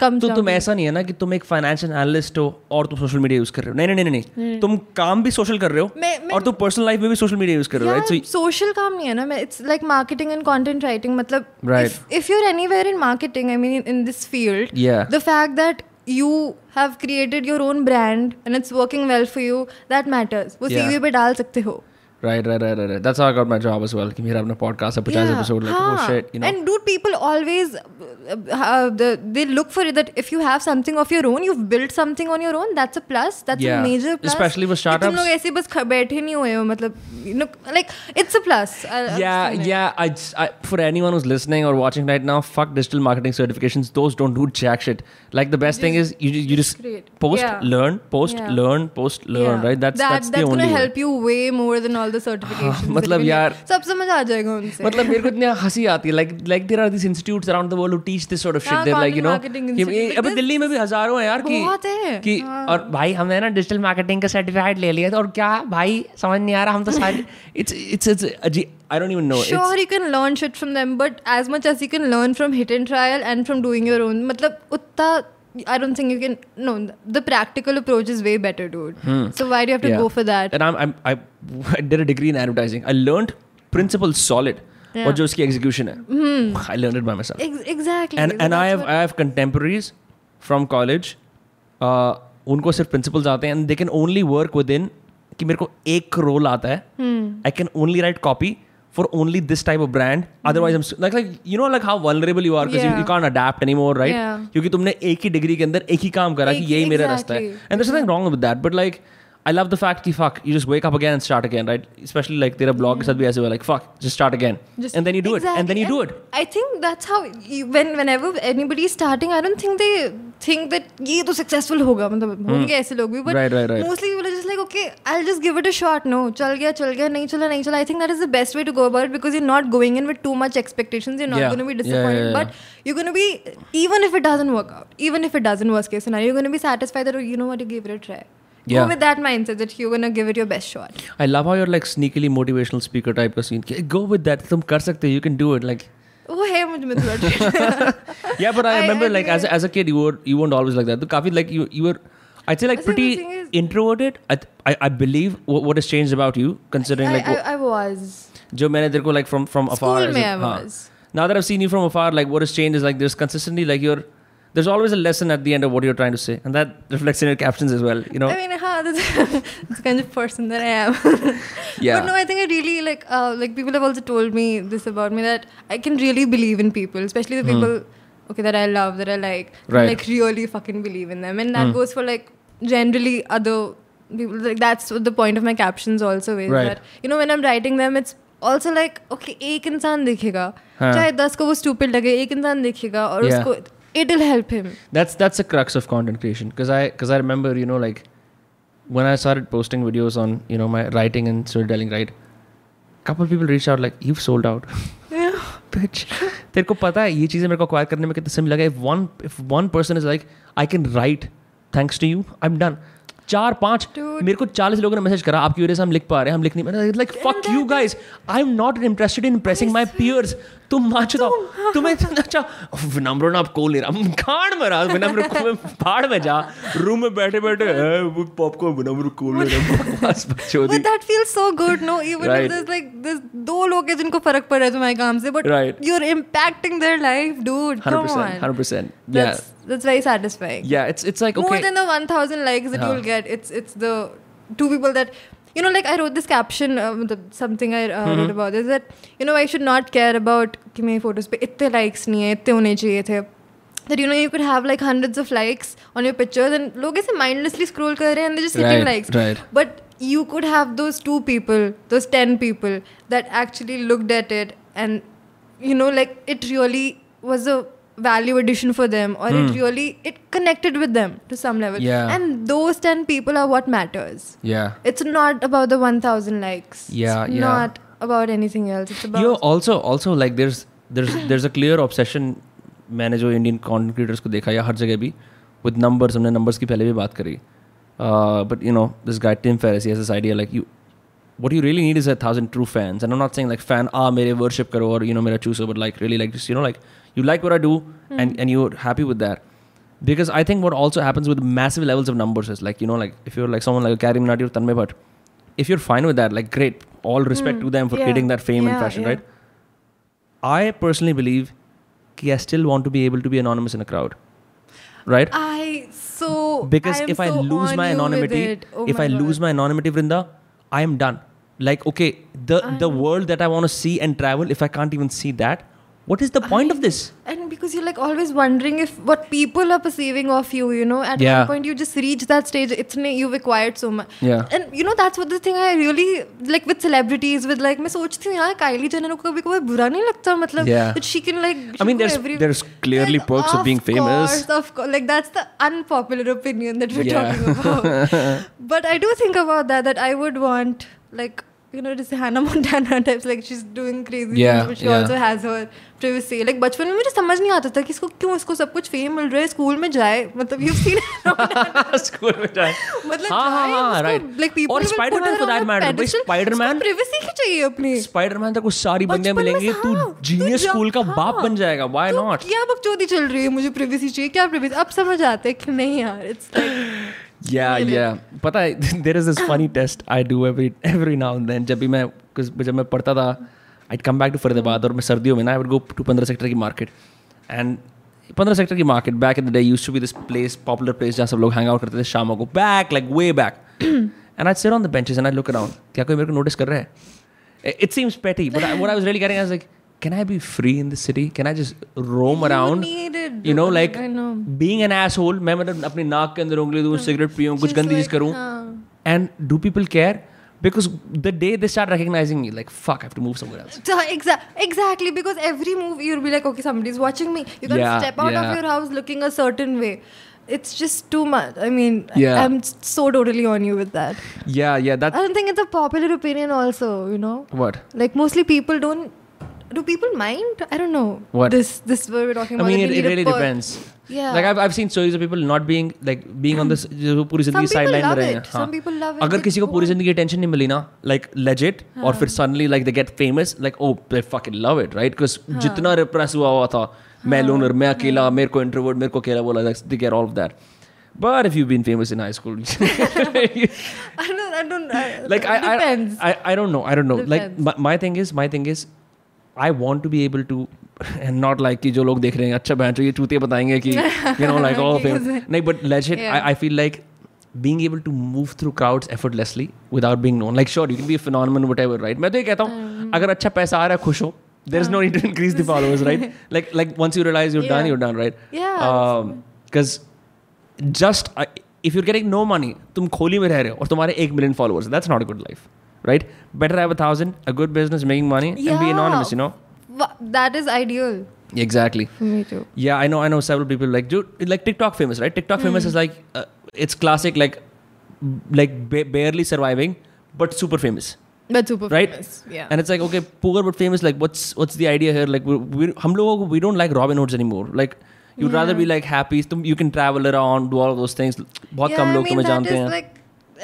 कम तो तुम ऐसा नहीं है ना कि तुम एक फाइनेंशियल एनालिस्ट हो और तुम सोशल मीडिया यूज कर रहे हो नहीं नहीं नहीं नहीं तुम काम भी सोशल कर रहे हो मैं- मैं- और तुम पर्सनल लाइफ में भी सोशल मीडिया यूज कर रहे हो राइट सो सोशल काम नहीं है ना मैं it's like marketing and content writing मतलब Right. if you're anywhere in marketing i mean in, in this field Yeah. the fact that you have created your own brand and it's working well for you that matters वो Yeah. CV पे डाल सकते हो Right, right, right, right, right. That's how I got my job as well. कि मेरा अपना podcast है 50 episode like oh हाँ. shit, you know. And dude, people always uh, uh, the, they look for it that if you have something of your own, you've built something on your own. That's a plus. That's Yeah. a major plus. Especially with कि तुम startups. लोग ऐसे बस ख- बैठे नहीं हुए हो मतलब you know like it's a plus. I- I've yeah, seen it. yeah. I, just- I for anyone who's listening or watching right now, fuck digital marketing certifications. Those don't do jack shit. Like the best just, thing is you you just create. post, Yeah. learn, post, Yeah. learn, post, learn. Yeah. Right? That's that, that's that's the only. help you way more than all the certifications. मतलब यार- get. सब समझ आ जाएगा उनसे. मतलब मेरे को इतनी हँसी आती है like like there are these institutes around the world who teach this sort of shit हाँ, they're like you know कि अबे दिल्ली में भी हज़ारों हैं यार कि है, कि हाँ। और भाई हमने ना डिजिटल मार्केटिंग का सर्टिफिकेट ले लिया था और क्या भाई समझ नहीं आ रहा हम तो सारे it's it's it's अजी I don't even know Sure, you can learn shit from them, but as much as you can learn from hit and trial and from doing your own, मतलब उतना I don't think you can. No, the practical approach is way better, dude. So why do you have to Hmm. Yeah. go for that? And I'm, I'm I, [laughs] I did a degree in advertising. I learned principles solid. Yeah. और जो उसकी execution है, I learned it by myself. Ex- exactly. And So and I that's have what- I have contemporaries from college. Uh, उनको सिर्फ principles आते हैं and they can only work within कि मेरे को एक रोल आता है. Hmm. I can only write copy for only this type of brand. Otherwise, I'm like like you know like how vulnerable you are because Hmm. Yeah. you you can't adapt anymore, right? Yeah. क्योंकि तुमने एक ही degree के अंदर एक ही काम करा कि यही मेरा रास्ता है. And there's nothing wrong with that. But like, I love the fact कि fuck, you just wake up again and start again, right? Especially like तेरा blog के साथ भी ऐसे हुआ like fuck, just start again, Just- and then you do it, and then you do it. I think that's how you, when whenever anybody is starting, I don't think they think that ये तो successful होगा मतलब होंगे ऐसे लोग भी but Hmm. Right, right, right. mostly people are just like okay I'll just give it a shot no चल गया चल गया नहीं चला नहीं चला I think that is the best way to go about it because you're not going in with too much expectations you're not Yeah. going to be Yeah, yeah, disappointed yeah, but you're going to be even if it doesn't work out even if it doesn't worst case scenario you're going to be satisfied that oh, you know what you gave it a try Yeah. go with that mindset that you're going to give it your best shot I love how you're like sneakily motivational speaker type का scene. कि Go with that. तुम कर सकते हो. You can do it. Like [laughs] वो है मुझ में थोड़ा trait. yeah, but I, I- remember I like think as a, as a kid you were you weren't always like that. तो काफी like you you were I'd say like I think the pretty thing is- introverted. I, I I believe what, what has changed about you considering I, like I, what- I was जो मैंने तेरे को like from from afar. School as में a- I हाँ. was. Now that I've seen you from afar, like what has changed is like there's consistently like you're there's always a lesson at the end of what you're trying to say, and that reflects in your captions as well. You know. I mean, huh, that's, [laughs] that's the kind of person that I am. [laughs] Yeah. But no, I think I really like uh, like people have also told me this about me that I can really believe in people, especially the people okay that I love that I like, Hmm. Right. Hmm. like really fucking believe in them, and that goes for like generally other people. Like that's what the point of my captions also is Right. that you know when I'm writing them, it's also like okay एक इंसान देखेगा हाँ. चाहे दस को वो stupid लगे एक इंसान देखेगा और Yeah. उसको it'll help him. That's that's the crux of content creation because I because I remember you know like when I started posting videos on you know my writing and storytelling right, couple people reached out like you've sold out. Yeah. [laughs] bitch तेरे को पता है ये चीज़ें मेरे को acquire करने में कितना समय लगा if one if one person is like I can write thanks to you I'm done चार पाँच मेरे को चालीस लोगों ने मैसेज करा आपकी वजह से हम लिख पा रहे हैं हम लिख नहीं मैंने like fuck you guys I am not interested in impressing my peers तुम माच दो तुम्हें अच्छा विनम्र ना आप कॉल नहीं रहा। खाड़ में रहा विनम्र को मैं पहाड़ में जा रूम में बैठे बैठे "ए, वो पॉपकॉर्न विनम्र कॉल नहीं रहा बस बकचोदी But that feels so good, no? Even Right. if there's like there's दो लोग हैं जिनको फ़र्क पड़ रहा है तुम्हारे काम से, but Right. you're impacting their life, dude. Come 100% 100% yeah. That's that's very satisfying. yeah it's it's like okay More than the 1,000 likes that Huh. you'll get, it's it's the two people that you know, like I wrote this caption, uh, matlab, something I uh, Mm-hmm. wrote about this that you know I should not care about कि मेरी photos पे इतने likes नहीं है इतने होने चाहिए थे that you know you could have like hundreds of likes on your pictures and लोग ऐसे mindlessly scroll कर रहे हैं and they're just hitting Right, likes right. but you could have those two people those 10 people that actually looked at it and you know like it really was a value addition for them or it really it connected with them to some level Hmm. Yeah. and those 10 people are what matters Yeah. it's not about the 1000 likes Yeah, it's yeah. not about anything else it's about Yo, also, also like there's there's there's a clear obsession मैंने जो Indian content creators को देखा या हर जगह भी with numbers हमने numbers की पहले भी बात करी but you know this guy Tim Ferris has this idea like you what you really need is a thousand true fans. And i'm not saying like fan ah mere worship karo or you know mera choose. But like really like just you know like you like what i do and and you're happy with that. Because i think what also happens with massive levels of numbers is like you know like if you're like someone like Karim Nadir or Tanmay Bhatt if you're fine with that like great. All respect to them for Yeah. getting that fame and fashion yeah. right? I personally believe I still want to be able to be anonymous in a crowd right? I so because I if I lose my anonymity. Oh if my I lose my anonymity, Vrinda, I am done Like, okay, the the world that I want to see and travel, if I can't even see that, what is the point of this? and because you're like always wondering if what people are perceiving of you you know at Yeah. one point you just reach that stage it's you've acquired so much Yeah. and you know that's what the thing I really like with celebrities with like मैं सोचती हूँ यार Kylie Jenner को कभी कभी बुरा नहीं लगता मतलब Yeah. that she can like I she mean, go there's- every- there's clearly Like, perks of being famous. course, of course like that's the unpopular opinion that we're Yeah. talking about [laughs] but I do think about that that I would want like you know, जैसे Hannah Montana types like she is doing crazy but she also has her privacy like बचपन में मुझे समझ नहीं आता था कि इसको क्यों इसको सब कुछ फेम मिल रहा है स्कूल में जाए। मतलब यू सीन स्कूल में जाए। मतलब हाँ हाँ हाँ राइट लाइक पीपल और स्पाइडरमैन फॉर दैट मैटर भाई स्पाइडरमैन प्राइवेसी की चाहिए अपनी। स्पाइडरमैन तक सारी बंदे मिलेंगे तू हाँ, जीनियस स्कूल का बाप हाँ। बन जाएगा व्हाई नॉट तो क्या बकचोदी चल रही है मुझे प्राइवेसी चाहिए क्या प्राइवेसी अब समझ आते है कि नहीं यार it's like [laughs] Yeah, Really? yeah. पता है [laughs] there is this funny [laughs] test I do every every now and then. जब भी मैं जब मैं पढ़ता था I'd come back to Faridabad और मैं सर्दियों में ना I would go to पंद्रह सेक्टर की मार्केट एंड पंद्रह सेक्टर की market back in the day used to be this place popular place जहाँ सब लोग हैंग आउट करते थे शामों को. Back like way back and I sit on the benches and I look around क्या कोई मेरे को नोटिस कर रहा है? It seems petty but what I was really getting I was like can I be free in this city? Can I just roam around? need it, You know, dude. like I know. being an asshole. मैं मतलब अपनी नाक के अंदर उंगली दूँ cigarette पीऊँ कुछ Just गंदी चीज like, करूँ हाँ. and do people care because the day they start recognizing me like fuck i have to move somewhere else So, exa- exactly because every move you'll be like okay somebody's watching me you can't Yeah, step out yeah. of your house looking a certain way it's just too much i mean Yeah. i'm so totally on you with that yeah yeah i that don't think it's a popular opinion also you know what like mostly people don't do people mind? I don't know. What this this we're talking about. I mean, it, it really per- depends. Yeah. Like I've, I've seen stories of people not being like being on this [clears throat] जो पूरी sideline Some people love it. Some people love it. अगर किसी को पूरी जिंदगी attention नहीं मिली ना like legit or और फिर suddenly like they get famous like oh they fucking love it right because हाँ. जितना repress हुआ हुआ था मैं लोनर मैं अकेला मेरे को इंट्रोवर्ट मेरे को अकेला बोला like they get all of that. But if you've been famous in high school, [laughs] [laughs] I don't, I don't, I, like I, I, I, I don't know, I don't know. Depends. Like my, my thing is, my thing is, I want to be able to not like कि जो लोग देख रहे हैं अच्छा बहन तो ये चूते बताएँगे कि यू नो लाइक ऑफ़ नहीं but let I feel like being able to move through crowds effortlessly without being known like sure you can be phenomenon whatever right मैं तो ये कहता हूँ अगर अच्छा पैसा आ रहा है खुश हो। There is no it increase the followers right like like once you realize you're done you're done right because just if you can एक नो मनी तुम खोली में रह रहे हो और तुम्हारे एक million followers that's not good life right better have a thousand a good business making money and be anonymous you know Wha- that is ideal exactly for me too yeah i know i know several people like dude like tiktok famous right tiktok famous is like uh, it's classic like like ba- barely surviving but super famous but super right famous. yeah and it's like okay poor but famous like what's what's the idea here like we, we hum logo we don't like robin hoods anymore like you'd rather be like happy tum, you can travel around do all of those things बहुत yeah, come I लोग mean, तुम्हें that जानते is हैं like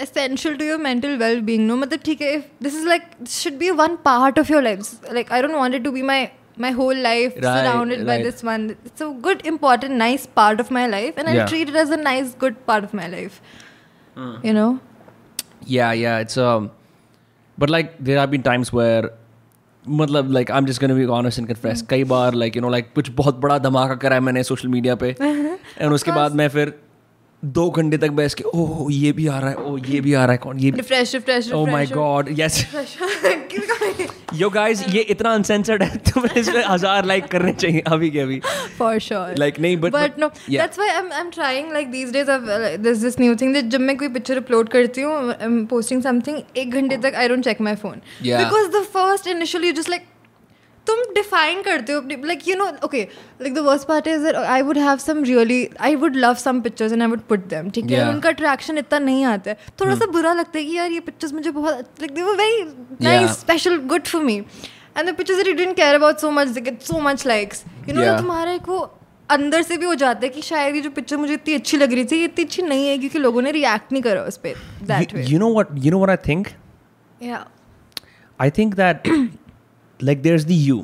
essential to your mental well-being no matlab theek hai if this is like this should be one part of your life like i don't want it to be my my whole life Right, surrounded right. by this one it's a good important nice part of my life and i Yeah. treat it as a nice good part of my life Hmm. you know yeah yeah it's um but like there have been times where मतलब like I'm just gonna be honest and confess कई बार like you know like कुछ बहुत बड़ा धमाका करा है मैंने social media पे and उसके बाद मैं फिर दो घंटे तक बैठ के ओ ये भी आ रहा है ओ ये भी आ रहा है कौन ये refresh refresh oh my god yes yo guys ये इतना अनसेंसर्ड है तो तुम्हें इसमें हज़ार लाइक करने चाहिए अभी के अभी। फॉर श्योर लाइक नहीं but but no that's why I am I am trying like these days I this this new thing that जब मैं कोई पिक्चर अपलोड करती हूँ आई एम पोस्टिंग समथिंग 1 घंटे तक I don't check my phone because the first initially you just like तुम define करते हो अपनी like you know okay like the worst part is I would have some really I would love some pictures and I would put them ठीक है? उनका attraction इतना नहीं आता है। थोड़ा सा बुरा लगता है कि यार ये पिक्चर्स मुझे बहुत like they were very nice special good for me and the pictures that you didn't care about so much they get so much likes you know तुम्हारा एक वो अंदर से भी हो जाता है कि शायद ये जो पिक्चर मुझे इतनी अच्छी लग रही थी ये इतनी अच्छी नहीं है क्योंकि लोगों ने रिएक्ट नहीं करा उस पे that way you know what you know what I think या I think that like there's the you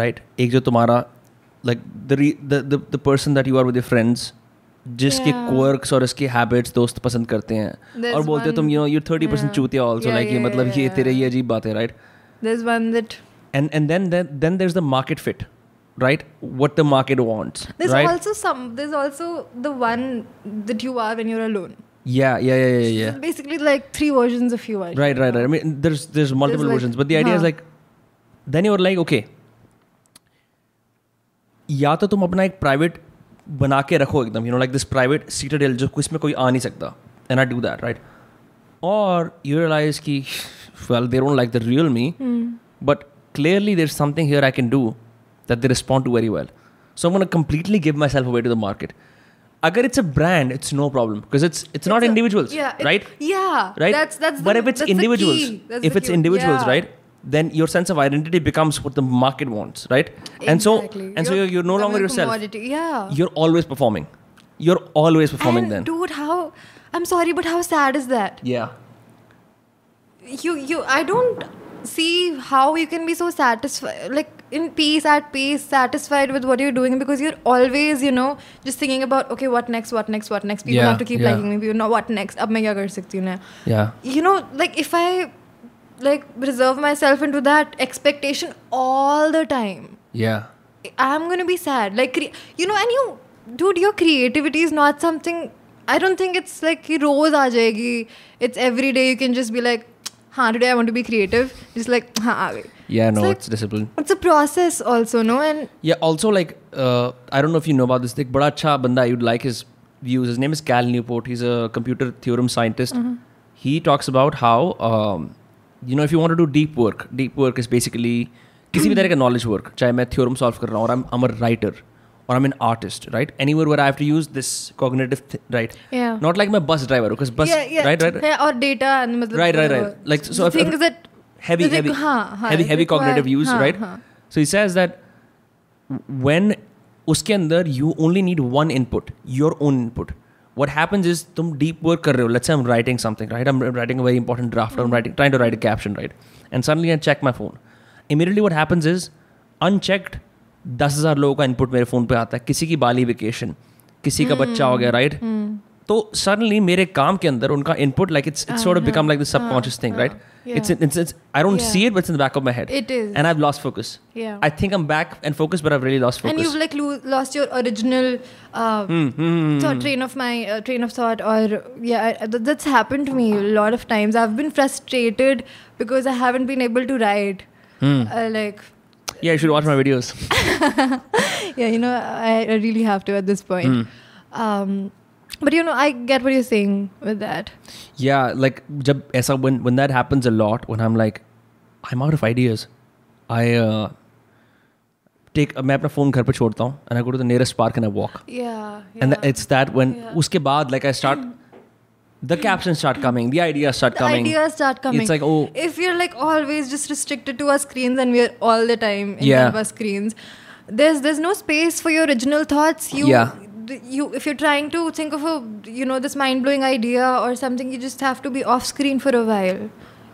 right एक जो तुम्हारा like the re, the the the person that you are with your friends जिसके Yeah. quirks और इसके habits दोस्त पसंद करते हैं There's और बोलते हैं तुम one- you know you're 30% Yeah. चूतिया also Yeah, like ये yeah, मतलब yeah, ये तेरे yeah. ये अजीब बात है right there's one that and and then then then there's the market fit right what the market wants there's right also some there's also the one that you are when you're alone yeah yeah yeah yeah yeah basically like three versions of you are right right right i mean there's there's multiple like- versions but the idea is हाँ. like then you're like okay या तो तुम अपना एक private बना के रखो एकदम you know like this private citadel जो इसमें कोई आ नहीं सकता and I do that right और यू रियलाइज़ की well their own like the real me but clearly there something here I can do that they respond to very well so मोन completely give myself away to the market अगर it's a brand it's no problem because it's it's not individual right right if if it's individual right the, if it's that's the individuals key. That's if the it's key. individuals Yeah. right then your sense of identity becomes what the market wants right and so Exactly. and so you're, you're no longer yourself commodity. yeah you're always performing you're always performing and then dude how i'm sorry but how sad is that yeah you you i don't see how you can be so satisfied like in peace at peace satisfied with what you're doing because you're always you know just thinking about okay what next what next what next people Yeah, have to keep yeah. liking me people know what next ab main kya kar sakti hu yeah you know like if i like reserve myself into that expectation all the time. Yeah. I'm going to be sad. Like, you know, and you, dude, your creativity is not something. I don't think it's like rose aa jayegi. It's every day. You can just be like, ha, today I want to be creative. Just like, ha, yeah, no, it's, like, it's discipline. It's a process also, no? And yeah, also like, uh, I don't know if you know about this. thing, but acha banda you'd like his views. His name is Cal Newport. He's a computer theorem scientist. Mm-hmm. He talks about how um, you know if you to deep work deep work is basically किसी भी तरह का knowledge work चाहे मैं theorem solve कर रहा हूँ और आई एम राइटर और I am an artist right any where where I have to use this cognitive right not like मैं बस ड्राइवर हूँ उसके अंदर you only need one input your own input what happens is तुम deep work कर रहे हो. Let's am writing something right I am writing very important draft I am writing trying to write caption right and suddenly I check my phone immediately what happens is unchecked दस हज़ार लोगों का input मेरे phone पर आता है. किसी की बाली वेकेशन किसी का hmm. बच्चा हो गया राइट hmm. तो सडनली मेरे काम के अंदर उनका input like it's it's sort of become like the subconscious thing right it's it's it's I don't Yeah. see it, but it's in the back of my head. It is. and I've lost focus. Yeah. I think I'm back and focused, but I've really lost focus. and you've like lo- lost your original uh, Hmm, thought train of my uh, train of thought or yeah I, th- that's happened to me a lot of times i've been frustrated because i haven't been able to write Hmm. uh, like yeah, you should watch my videos. yeah you know I, I really have to at this point Hmm. um, but you know i get what you're saying with that yeah, like jab aisa, when when that happens a lot, when I'm like, I'm out of ideas, I uh, take मैं अपना phone घर पे छोड़ता हूँ and I go to the nearest park and I walk. yeah, yeah. And th- it's that when Yeah. उसके बाद like I start, the captions start coming, the ideas start the coming. ideas start coming. It's like oh if you're like always just restricted to our screens and we're all the time in Yeah. front of our screens, there's there's no space for your original thoughts. You Yeah. You if you're trying to think of a you know this mind blowing idea or something, you just have to be off screen for a while.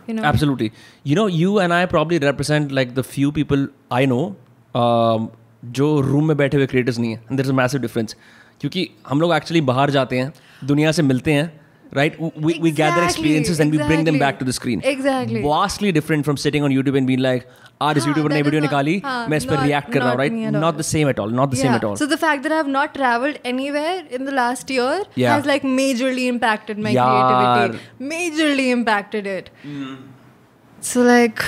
You know. Absolutely. You know, you and I probably represent like the few people I know um, जो room में बैठे हुए creators नहीं है देर a massive difference क्योंकि हम लोग actually बाहर जाते हैं दुनिया से मिलते हैं right? We, we gather Exactly, experiences and we bring them back to the screen. Exactly. Vastly different from sitting on YouTube and being like, आज इस हाँ, यूट्यूबर ने that is वीडियो not- निकाली हाँ, मैं इस पर not- रिएक्ट कर रहा हूँ not right me at all. Not the same at all not the same at all So the fact that I have not traveled anywhere in the last year Yeah. has like majorly impacted my Yaar. creativity. Majorly impacted it. So like,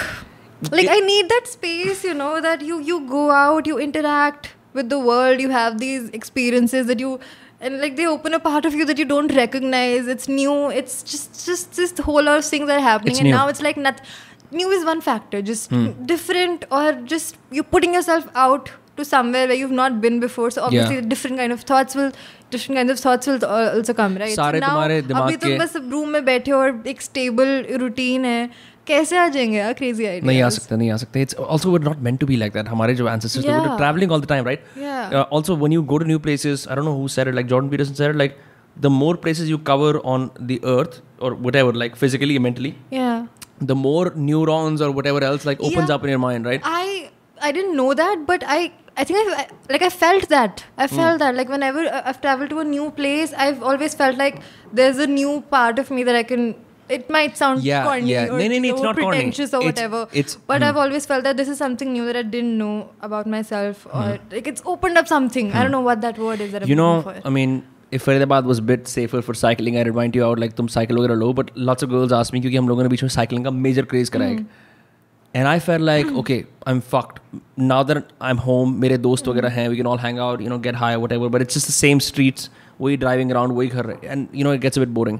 like I need that space, you know, that you you go out, you interact with the world, you have these experiences that you. And like they open a part of you that you don't recognize. It's new. It's just just just whole lot of things that are happening, It's and new. now it's like not new is one factor just different or just you're putting yourself out to somewhere where you've not been before so obviously Yeah. different kind of thoughts will different kinds of thoughts will al- also come right सारे so now तुम्हारे दिमाग अभी तुम के- बस room में बैठे हो और एक स्टेबल रूटीन है कैसे आ जाएंगे यार क्रेजी नहीं आ आइडियाज सकते नहीं आ सकते it's also were not meant to be like that हमारे जो ancestors थे वो Yeah. Travelling all the time right Yeah. also when you go to new places i don't know who said it like jordan peterson said it like the more places you cover on the earth or whatever like physically mentally yeah the more neurons or whatever else like opens Yeah. up in your mind right I I didn't know that, but I I think I like I felt that I Hmm. felt that like whenever I- I've traveled to a new place, I've always felt like there's a new part of me that I can. It might sound Yeah, corny yeah. or No, no, no, it's or not corny. pretentious or It's- whatever. it's- but hmm. I've always felt that this is something new that I didn't know about myself, or Hmm. like it's opened up something. I don't know what that word is that I'm you know looking for. i mean if Faridabad was a bit safer for cycling I remind you out like तुम cycle वगैरह लो but lots of girls ask me क्योंकि हम लोगों ने बीच में cycling का major craze करा Hmm. है and I felt like okay I'm fucked now that I'm home मेरे दोस्त वगैरह हैं we can all hang out you know get high whatever but it's just the same streets वही driving around वही घर and you know it gets a bit boring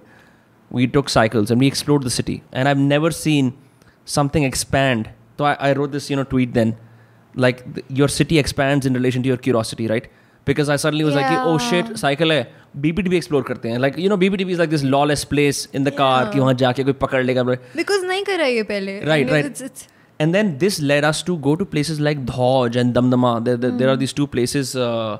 we took cycles and we explored the city. And I've never seen something expand. So I, I wrote this, you know, tweet then, like th- your city expands in relation to your curiosity, right? Because I suddenly was oh, yeah. like, oh shit, cycle hai. BPTP explore like you know BPTP is like this lawless place in the yeah. car कि वहाँ जाके कोई पकड़ लेगा because नहीं right right it's, it's... and then this led us to go to places like Dhoj and Damdama there, there, mm. there are hmm. these two places uh,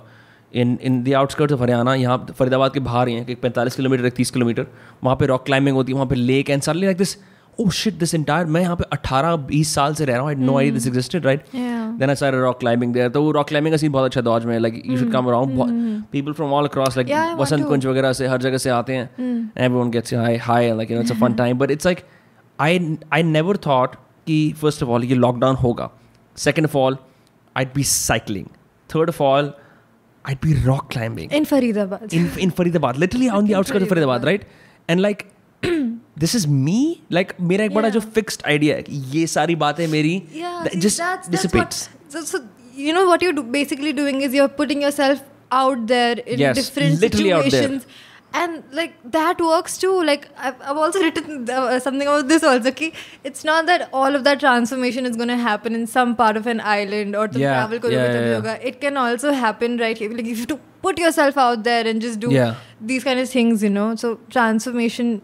in in the outskirts of Haryana यहाँ फरीदाबाद के बाहर ही हैं कि पैंतालीस kilometre एक तीस kilometre वहाँ पे रॉक क्लाइंबिंग होती है वहाँ पे लेक एंड सारे like this oh shit this entire मैं यहाँ पे अठारह बीस साल से रह रहा हूँ I know I this existed right then I सारे रॉक क्लाइंबिंग देर तो वो रॉक क्लाइंबिंग का सीन बहुत अच्छा दौज में like you should come around people from all across like Vasant Kunj वगैरह से हर जगह से आते हैं everyone gets high high like it's a fun time but it's like I I never thought कि फ़र्स्ट ऑफ़ ऑल ये lockdown होगा second of all I be cycling third of all I'd be rock climbing in Faridabad. in in Faridabad literally on the outskirts of Faridabad right and like this is me like मेरा एक बड़ा जो fixed idea है कि ये सारी बातें मेरी just that's, that's dissipates what, so, so you know what you're do, basically doing is you're putting yourself out there in Yes, different literally out there. and like that works too. Like i've, I've also written uh, something about this also okay it's not that all of that transformation is going to happen in some part of an island or to yeah, travel yeah, yeah, yoga. It can also happen right? Here like if you to put yourself out there and just do yeah. these kind of things you know? So transformation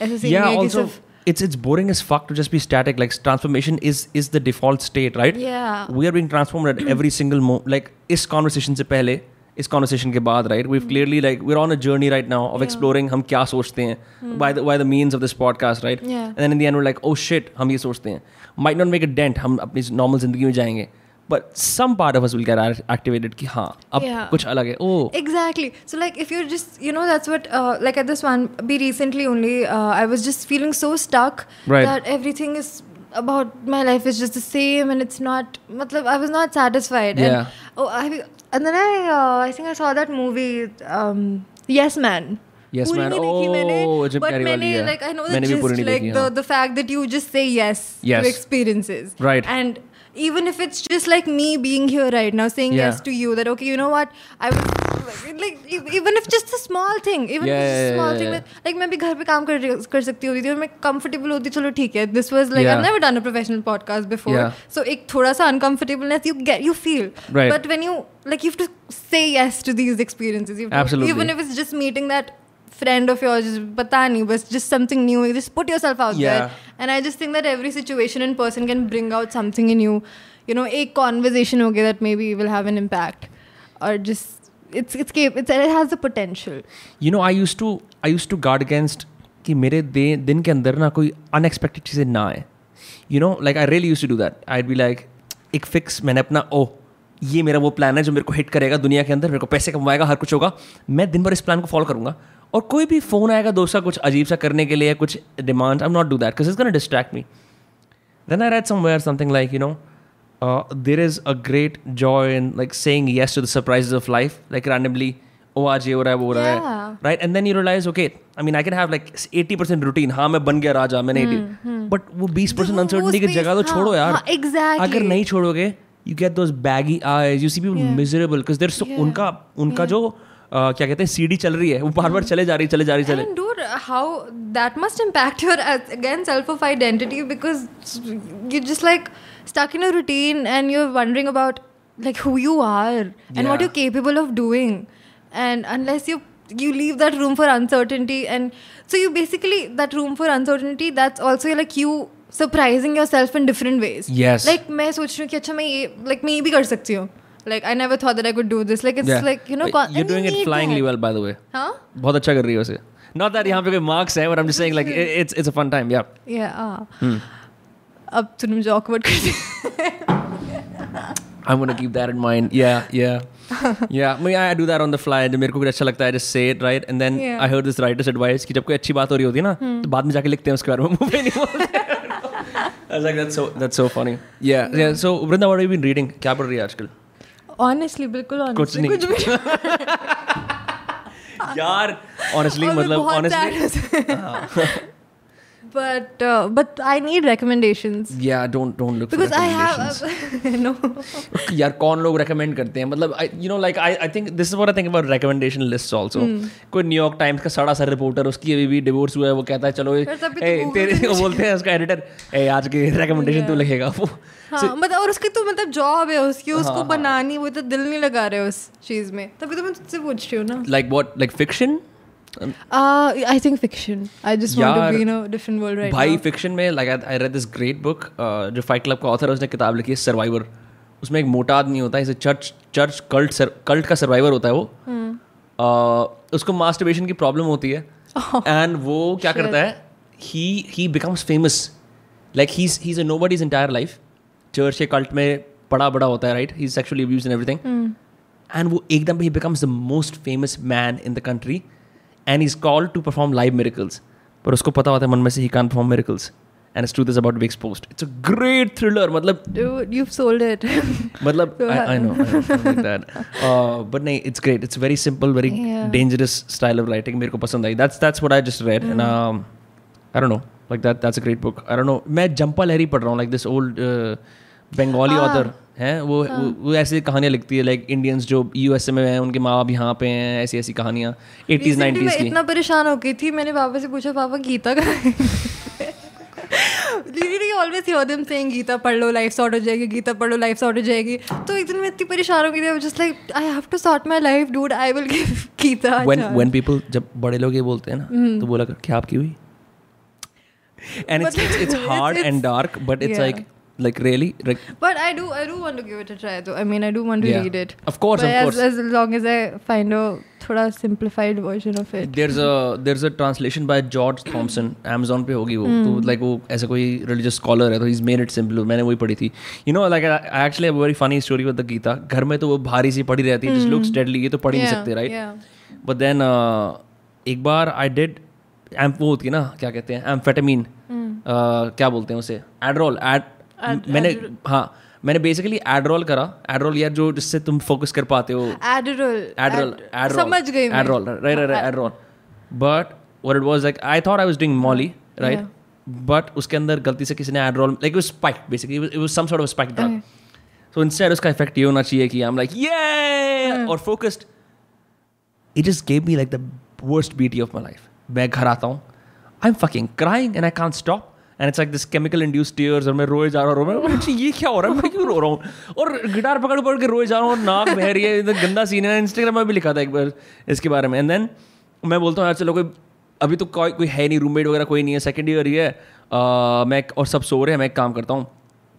yeah also it's it's boring as fuck to just be static. Like transformation is is the default state right? Yeah. We are being transformed at every single moment like is conversation se pehle इस conversation के बाद right we clearly like we on a journey right now of exploring हम क्या सोचते हैं by the means of this podcast right and in the end like oh shit हम ये सोचते हैं। Might not make a dent हम अपनी नॉर्मल ज़िंदगी में जाएँगे। But some part of us will get activated कि हाँ अब yeah. कुछ अलग है। ओ exactly so like if you just you know that's what like at this one be recently only I was just feeling so stuck that everything is that everything is about my life is just the same and it's not matlab, I was not satisfied. Yeah. And, oh I and then I uh, I think I saw that movie um, Yes Man. Yes पूरी Man. नहीं देखी Oh, मैंने, Jim but Carrey वाली मैंने है. like I know the मैंने भी पूरी gist नहीं like देखी, the हाँ. the fact that you just say yes, Yes. to experiences Right. and even if it's just like me being here right now saying Yeah. yes to you that okay you know what I would like e- even if just a small thing even Yeah, if it's yeah, a small yeah, thing yeah. that like मैं भी घर पे काम कर कर सकती होती थी और मैं comfortable होती चलो ठीक है this was like Yeah. I've never done a professional podcast before Yeah. so एक थोड़ा सा uncomfortableness you get you feel Right. but when you like you have to say yes to these experiences you have to, Absolutely. even if it's just meeting that friend of yours पता नहीं बस just something new you just put yourself out Yeah. there and I just think that every situation and person can bring out something in you. You know, a conversation okay that maybe will have an impact, or just it's it's cap- it's it has the potential. You know I use to I use to guard against कि मेरे दे दिन के अंदर ना कोई unexpected चीज़ें ना आए। You know like I really use to do that I be like एक फिक्स मैंने अपना ओ ये मेरा वो प्लान है जो मेरे को हिट करेगा दुनिया के अंदर मेरे को पैसे कमाएगा हर कुछ होगा। मैं दिन भर इस प्लान को फॉलो करूँगा। और कोई भी फ़ोन आएगा दोस्त कुछ अजीब सा करने के लिए कुछ demand I am not do that because is gonna distract me then I read somewhere something like, you know, uh, there is a great joy in like saying yes to the surprises of life, like randomly, oh आज ये हो रहा है वो हो रहा है right and then you realize okay I mean I can have like 80% routine हाँ मैं बन गया राजा मैंने 80 but वो 20% वो- वो uncertainty की जगह तो हाँ, छोड़ो यार हाँ, exactly. अगर नहीं छोड़ोगे you get those baggy eyes you see people Yeah. miserable because they're so Yeah. उनका उनका जो uh, क्या कहते हैं सीडी चल रही है वो बार बार चले जा रही चले जा रही चले how that must impact your uh, again self of identity because you're just like stuck in a routine and you're wondering about like who you are and what Yeah. you're capable of doing, and unless you you leave that room for uncertainty and so you basically that room for uncertainty that's also like you surprising yourself in different ways Yes. like मैं सोच रही हूँ कि अच्छा मैं ये like मैं ये भी कर सकती हूँ like I never thought that I could do this like it's Yeah. like you know But con- you're and you doing it need flyingly that. well by the way huh बहुत अच्छा कर रही है उसे not that यहाँ पे कोई marks है but I'm just saying like [laughs] it- it's it's a fun time yeah Yeah. ah. Hmm. अब तूने मुझे awkward कर दिया I'm gonna keep that in mind. Yeah, yeah, yeah. I, mean, I do that on the fly. जब मेरे को कुछ अच्छा लगता है, I just say it right, and then Yeah. I heard this writer's advice कि जब कोई अच्छी बात हो रही होती है ना, तो बाद में जाके लिखते हैं उसके बारे में मुँह पे नहीं बोलते. I was like, that's so that's so funny. Yeah, yeah. yeah. So Vrinda, what have you been reading? क्या पढ़ रही है आजकल? Honestly, बिल्कुल honestly. कुछ नहीं. कुछ भी यार, honestly मतलब honestly, हूँ। But uh, but I need recommendations yeah, don't don't look because for I recommendations. have no यार कौन लोग recommend करते हैं मतलब I you know like I I think this is what I think about recommendation lists also Hmm. कोई New York Times का सड़ा सा रिपोर्टर उसकी अभी भी डिवोर्स हुआ है वो कहता है चलो तो ए, तेरे बोलते हैं उसका एडिटर ए आज की recommendation तू लिखेगा वो हाँ मतलब और उसकी तो मतलब जॉब है उसकी उसको हाँ, हाँ. बनानी वो तो दिल नहीं लगा रहे उस चीज़ में तभी तो मैं तुझसे पूछ रही हूँ ना like what like fiction uh, भाई फिक्शन में like I read this great book जो फाइट क्लब का ऑथर है उसने किताब लिखी है सर्वाइवर उसमें एक मोटा आदमी होता है इसे चर्च चर्च कल्ट कल्ट का सर्वाइवर होता है वो। Uh, उसको मास्टरबेशन की प्रॉब्लम होती है। [laughs] एंड वो क्या Shit. करता है? He he becomes famous like he is a nobody's entire life church के कल्ट में बड़ा बड़ा होता है right he sexually abuse and everything and वो एकदम he becomes the most famous man in the country and is called to perform live miracles पर उसको पता होता है मन में से he can perform miracles and it's truth is about B exposed it's a great thriller मतलब dude you've sold it [laughs] मतलब So, I, I know, I know something like that. [laughs] Uh, but नहीं, it's great. It's very simple, very Yeah. dangerous style of writing. मेरे को पसंद आई. That's that's what I just read, and um, I don't know, like that. That's a great book. I don't know. मैं Zampa लहरी पढ़ रहा हूँ, like this old uh, Bengali Ah. author है वो वो, वो ऐसी कहानियाँ लिखती है लाइक इंडियंस जो यूएसए में हैं उनके माँ बाप यहाँ पे हैं ऐसी ऐसी कहानियाँ। एटीज नाइन्टीज की। इतना परेशान हो गई थी मैंने पापा से पूछा पापा गीता का [laughs] them saying गीता पढ़ लो लाइफ सॉर्ट हो जाएगी गीता पढ़ लो लाइफ सॉर्ट हो जाएगी। तो एक दिन मैं इतनी परेशान हो गई थी just like I have to sort my life dude I will give Gita when when people जब बड़े लोग ये बोलते हैं हम्म। ना तो बोला क्या आपकी हुई? And it's it's, it's [laughs] hard It's- and dark but it's yeah. like like really like But I do, I do want to give it a try. Though I mean, I do want to Yeah. read it. Of course, but of as, course. as long as I find a थोड़ा simplified version of it. there's a there's a translation by George Thompson Amazon पे होगी वो तो like वो ऐसा कोई religious scholar है तो he's made it simple मैंने वही पढ़ी थी you know like I, I actually have a very funny story with the Gita घर में तो वो भारी सी पड़ी रहती है just looks deadly ये तो पढ़ ही नहीं सकते right yeah. but then uh, एक बार I did एम वो होती है ना क्या कहते हैं एम्फेटामीन क्या बोलते हैं उसे एड्रोल एड मैंने हाँ मैंने बेसिकली एड्रोल करा। एड्रोल यार जो जिससे तुम फोकस कर पाते हो। एड्रोल एड्रोल एड्रोल समझ गई right right but what it was like I thought I was doing molly right but उसके अंदर गलती से किसी ने Adderall like was spike basically it was some sort of spike drug so instead उसका इफ़ेक्ट ये होना चाहिए कि आई एम लाइक ये और focused it just gave me like the worst BT of my life मैं घर आता हूँ I am fucking crying and I can't stop And it's like this chemical induced tears और मैं रोए जा रहा हूँ ये क्या हो रहा है? मैं क्यों रो रहा हूँ? और गिटार पकड़ पकड़ के रोए जा रहा हूँ, नाक बह रही है गंदा सीन है। इंस्टाग्राम में भी लिखा था एक बार इसके बारे में। एंड देन मैं बोलता हूँ, यार चलो, कोई, अभी तो कोई कोई है नहीं रूममेट वगैरह कोई नहीं है। सेकेंड ईयर ही है। मैं और सब सो रहे हैं, मैं एक काम करता हूँ।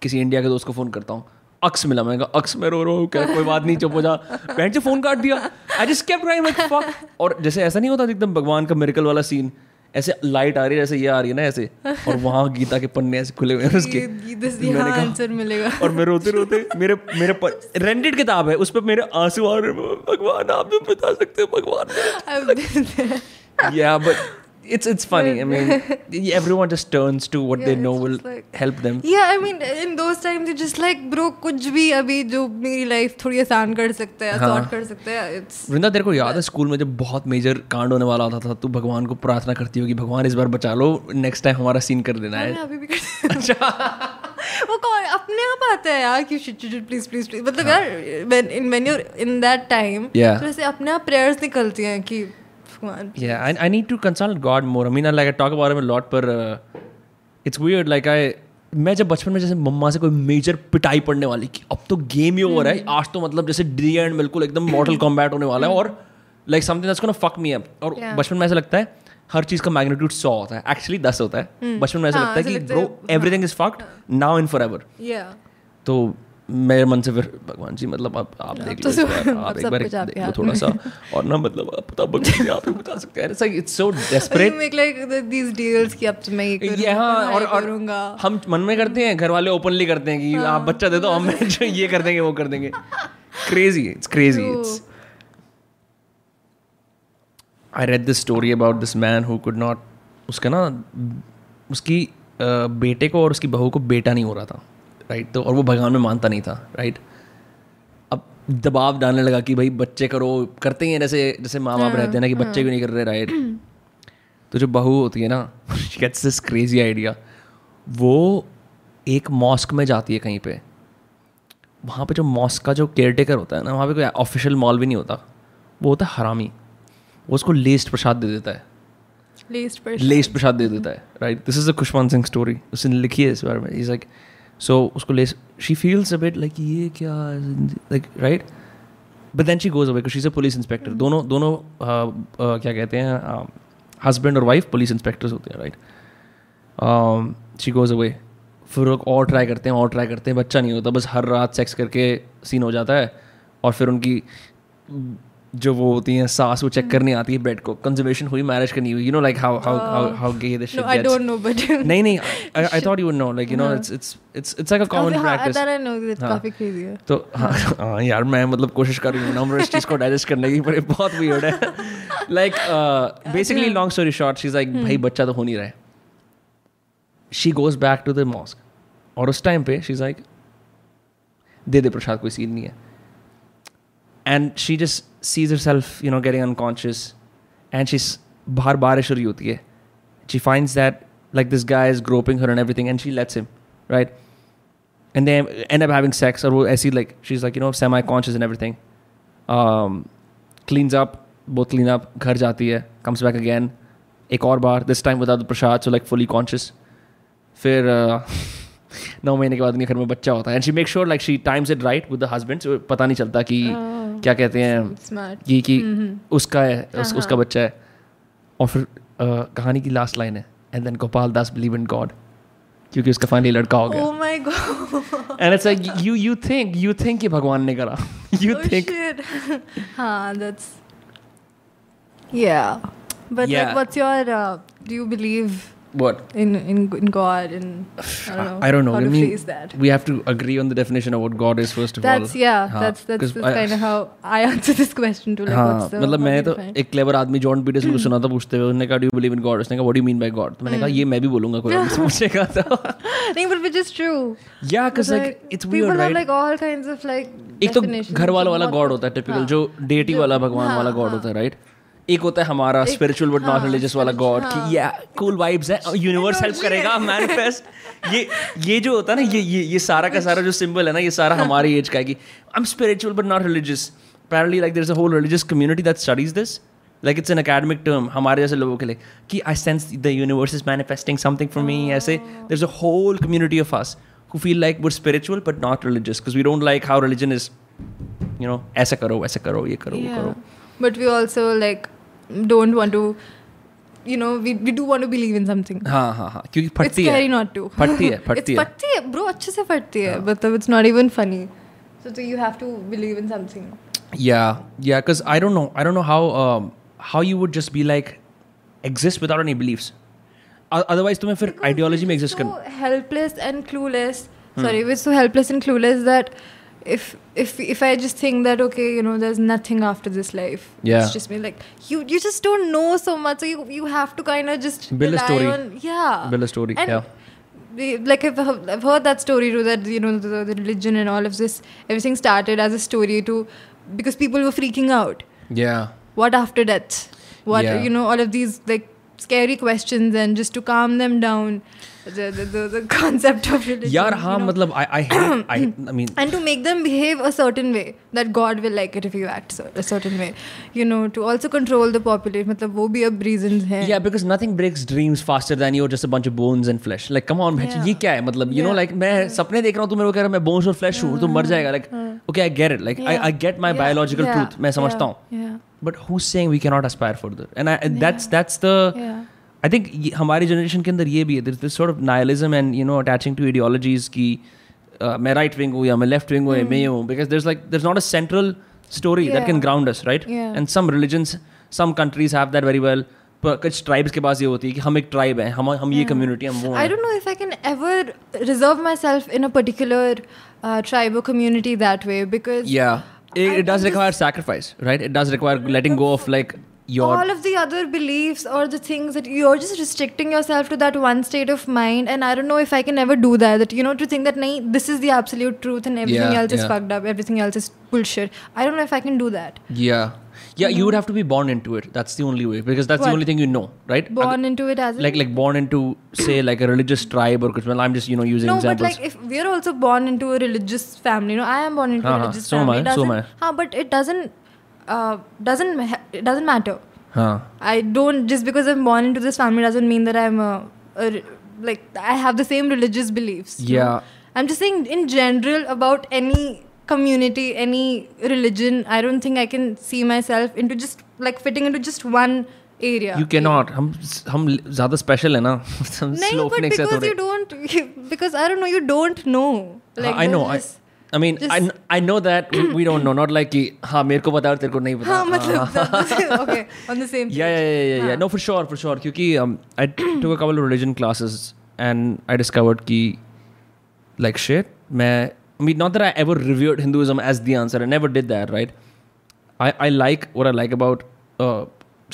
किसी इंडिया के दोस्त को फ़ोन करता हूँ। अक्स मिला, मैं कहा, अक्स, मैं रो हूँ, क्या? कोई बात नहीं, चुप हो जा। बहन से फ़ोन काट दिया। आई जस्ट लाइक फक और जैसे ऐसा नहीं होता एकदम भगवान का मेरिकल वाला सीन ऐसे लाइट आ रही है ऐसे ये आ रही है ना ऐसे। और वहाँ गीता के पन्ने ऐसे खुले हुए हैं [laughs] उसके। this- मैंने आंसर मिलेगा। और मैं रोते रोते मेरे मेरे रेंटेड किताब है उस पर मेरे आँसू आ रहे भगवान आप भी बता सकते हो भगवान। या but it's it's funny. I mean, [laughs] everyone just turns to what Yeah, they know will like- help them. Yeah, I mean, in those times, you're just like, bro, कुछ भी अभी जो मेरी लाइफ थोड़ी आसान कर सकता है, हाँ। कर सकता है, it's वृंदा तेरे को याद है स्कूल में जब बहुत मेजर कांड होने वाला होता था तू भगवान को प्रार्थना करती होगी भगवान इस बार बचा लो नेक्स्ट टाइम हमारा सीन कर देना मैं है अभी भी करती [laughs] हूँ। वो कौन अपने आप आता है यार कि shit shit please please please मतलब यार when in when you're in that time Yeah. तो ऐसे अपने आप प्रेयर्स निकलती हैं कि भगवान Yeah, I, I need to consult God more. I mean, I, like I talk about him a lot, but uh, it's weird. Like I, मैं जब बचपन में जैसे मम्मा से कोई मेजर पिटाई पड़ने वाली कि अब तो गेम ही ओवर है। आज तो मतलब जैसे डी एंड बिल्कुल एकदम मॉडल कॉम्बैट होने वाला है और like something that's gonna fuck me up और Yeah. बचपन में ऐसा लगता है हर चीज़ का मैग्नीट्यूड सौ होता है। एक्चुअली दस होता है। बचपन में ऐसा हाँ, लगता है कि bro everything is fucked now in forever तो मेरे मन से फिर भगवान जी मतलब आप आप देख लो तो बार, अब आप एक बार कुछ देख लो थोड़ा सा। और ना मतलब आप बता आप बता सकते हैं। It's like it's so desperate make like these deals कि अब तो मैं ये करूँगा और करूँगा। हम मन में करते हैं घर वाले ओपनली करते हैं कि हाँ। आप बच्चा दे दो हम [laughs] ये कर देंगे वो कर देंगे। Crazy it's crazy it's I read this story about this man who could not उसका ना उसकी बेटे को और उसकी बहू को बेटा नहीं हो रहा था। राइट तो और वो भगवान में मानता नहीं था राइट अब दबाव डालने लगा कि भाई बच्चे करो करते ही हैं जैसे जैसे माँ बाप रहते हैं ना कि बच्चे क्यों नहीं कर रहे राइट तो जो बहू होती है ना गेट्स दिस क्रेजी आइडिया वो एक मॉस्क में जाती है कहीं पे। वहाँ पे जो मॉस्क का जो केयर टेकर होता है ना वहाँ पे कोई ऑफिशियल मॉल भी नहीं होता। वो होता है हरामी। वो उसको लेस्ट प्रसाद दे देता है। लीस्ट पर लेस्ट प्रसाद दे देता है right this is a Khushwant Singh story उसने लिखी है इस बारे में। इज़ लाइक सो उसको ले she feels a bit like ये क्या like right but then she goes away she is a police inspector दोनों दोनों uh, uh, क्या कहते हैं हस्बैंड और वाइफ पुलिस इंस्पेक्टर्स होते हैं राइट शी गोज अवे फिर और ट्राई करते हैं और ट्राई करते हैं बच्चा नहीं होता बस हर रात सेक्स करके सीन हो जाता है। और फिर उनकी जो वो होती हैं सास वो चेक करने आती है ब्रेड को। कंजर्वेशन हुई मैरिज करनी हुई। You know like how how how how gay this no I don't know but नहीं नहीं I thought you would know like you know it's it's it's it's like a common practice I know हाँ। काफ़ी crazy है। तो हाँ [laughs] हाँ यार मैं मतलब कोशिश कर रही हूँ नंबर इस चीज़ को डाइजेस्ट करने की पर ये बहुत वियर्ड है। Like basically long story short she is like भाई बच्चा तो हो नहीं रहा है। She goes back to the mosque और उस टाइम पे शी इज़ लाइक दे दे प्रसाद कोई सीन नहीं है। And she just seize her self you know getting unconscious and she बाहर बारिश हो रही होती है she finds that like this guy is groping her and everything and she let's him right and they end up having sex or I see like she's like you know semi conscious and everything um, cleans up both clean up घर जाती है comes back again एक और बार this time without the prasad so like fully conscious फिर uh, नौ महीने के बाद उनके घर में बच्चा होता है and she makes sure like she times it right with the husband so पता नहीं चलता कि क्या कहते हैं? ये कि उसका है उस, उसका बच्चा है। और फिर कहानी की लास्ट लाइन है and then Gopal Das believe in God क्योंकि उसका फाइनली लड़का हो गया। ओह my God and it's like you you think you think कि भगवान ने करा। यू थिंक हाँ that's yeah but like what's your do you believe What? In in in God and I don't [sighs] know. I don't know. How to me, that. We have to agree on the definition of what God is first of that's, all. That's yeah. that's that's, kind of how I answer this question to like Haan. what's the. मतलब मैं तो एक clever आदमी John Peterson को hmm. सुना था पूछते हुए उसने कहा do you believe in God उसने कहा What what do you mean by God मैंने कहा hmm. ये मैं भी बोलूंगा कोई मुझसे पूछेगा तो नहीं but which is true. Yeah, cuz like it's weird right people have like all kinds of like एक तो घर वाला वाला गॉड होता है typical जो deity वाला भगवान वाला God होता है right? एक होता है हमारा स्पिरिचुअल बट नॉन रिलीजियस वाला गॉड कि ये कूल वाइब्स है यूनिवर्स हेल्प करेगा मैनिफेस्ट ये ये जो होता है ना ये ये ये सारा का सारा जो सिंबल है ना ये सारा हमारी एज का है कि I am spiritual but not religious parallelly like there a whole religious community that studies this like it's an academic term हमारे जैसे लोगों के लिए कि I sense the universe is manifesting something from me ऐसे। There is a whole community of us who feel like we're spiritual but not religious because we don't like how religion is you know ऐसा करो वैसा करो ये करो वो करो। But we also like don't want to you know we, we do want to believe in something. हाँ हाँ हाँ क्योंकि फटती it's scary not to. फटती है फटती है फटती है ब्रो अच्छे से फटती है मतलब it's not even funny so so you have to believe in something. Yeah yeah because I don't know I don't know how um, how you would just be like exist without any beliefs. Otherwise तुम्हें फिर ideology में exist करना so helpless and clueless. Hmm. Sorry we're so helpless and clueless that if if if I just think that okay, you know, there's nothing after this life. Yeah. It's just me like you you just don't know so much, so you you have to kind of just Build a story. On, yeah. Build a story, And yeah. Like I've, heard- I've heard that story too. That you know the, the religion and all of this, everything started as a story to because people were freaking out. Yeah. What after death? What Yeah. you know? All of these like scary questions and just to calm them down. [coughs] Concept देख रहा हूँ तो flash हूँ तो मर जाएगा. Like okay I get it like I get my biological truth मैं समझता हूँ. But who is aspire for that's that's the I think हमारी जनरेशन के अंदर ये भी है this sort of nihilism and you know attaching to ideologies की uh, मैं राइट विंग हूँ या मैं लेफ़्ट विंग हूँ मैं हूँ because there like there not a central story that can ground us right and some religions some countries have that very well कुछ tribes के पास ये होती है कि हम एक ट्राइब है हम हम ये कम्युनिटी हम वो I don't know if I can ever reserve myself in a particular tribe community that way because yeah it it require require right it it require letting go of like your all of the other beliefs or the things that you're just restricting yourself to that one state of mind and i don't know if i can ever do that that you know to think that this is the absolute truth and everything yeah, else yeah. is fucked up everything else is bullshit. I don't know if i can do that. Yeah. Yeah you mm-hmm. would have to be born into it. That's the only way because that's what? the only thing you know right? Born into it as like like born into say like a religious tribe or well i'm just you know using no, examples. but like if we're also born into a religious family you know i am born into uh-huh. a religious so family am I, so am I. Huh, but it doesn't uh, doesn't ma- it doesn't matter huh I don't just because I'm born into this family doesn't mean that I'm a, a re- like I have the same religious beliefs. you know. Yeah. I'm just saying in general about any community, any religion. I don't think I can see myself into just like fitting into just one area. you cannot हम हम ज्यादा special है ना हम No, slow but phoenix है because थोड़े you don't, [laughs] because I don't know, you don't know. Like हाँ, I know I there's this- I mean I, just- I know that we, we don't know not like कि हाँ मेरे को पता है और तेरे को नहीं पता हाँ, मतलब that- okay, on the same. yeah, page. [laughs] yeah, yeah, yeah, yeah. No, for sure, for sure. क्योंकि um, I took a couple of religion classes and I discovered कि like shit, मैं I mean not that I ever revered Hinduism as the answer. I never did that, right? I I like what I like about uh,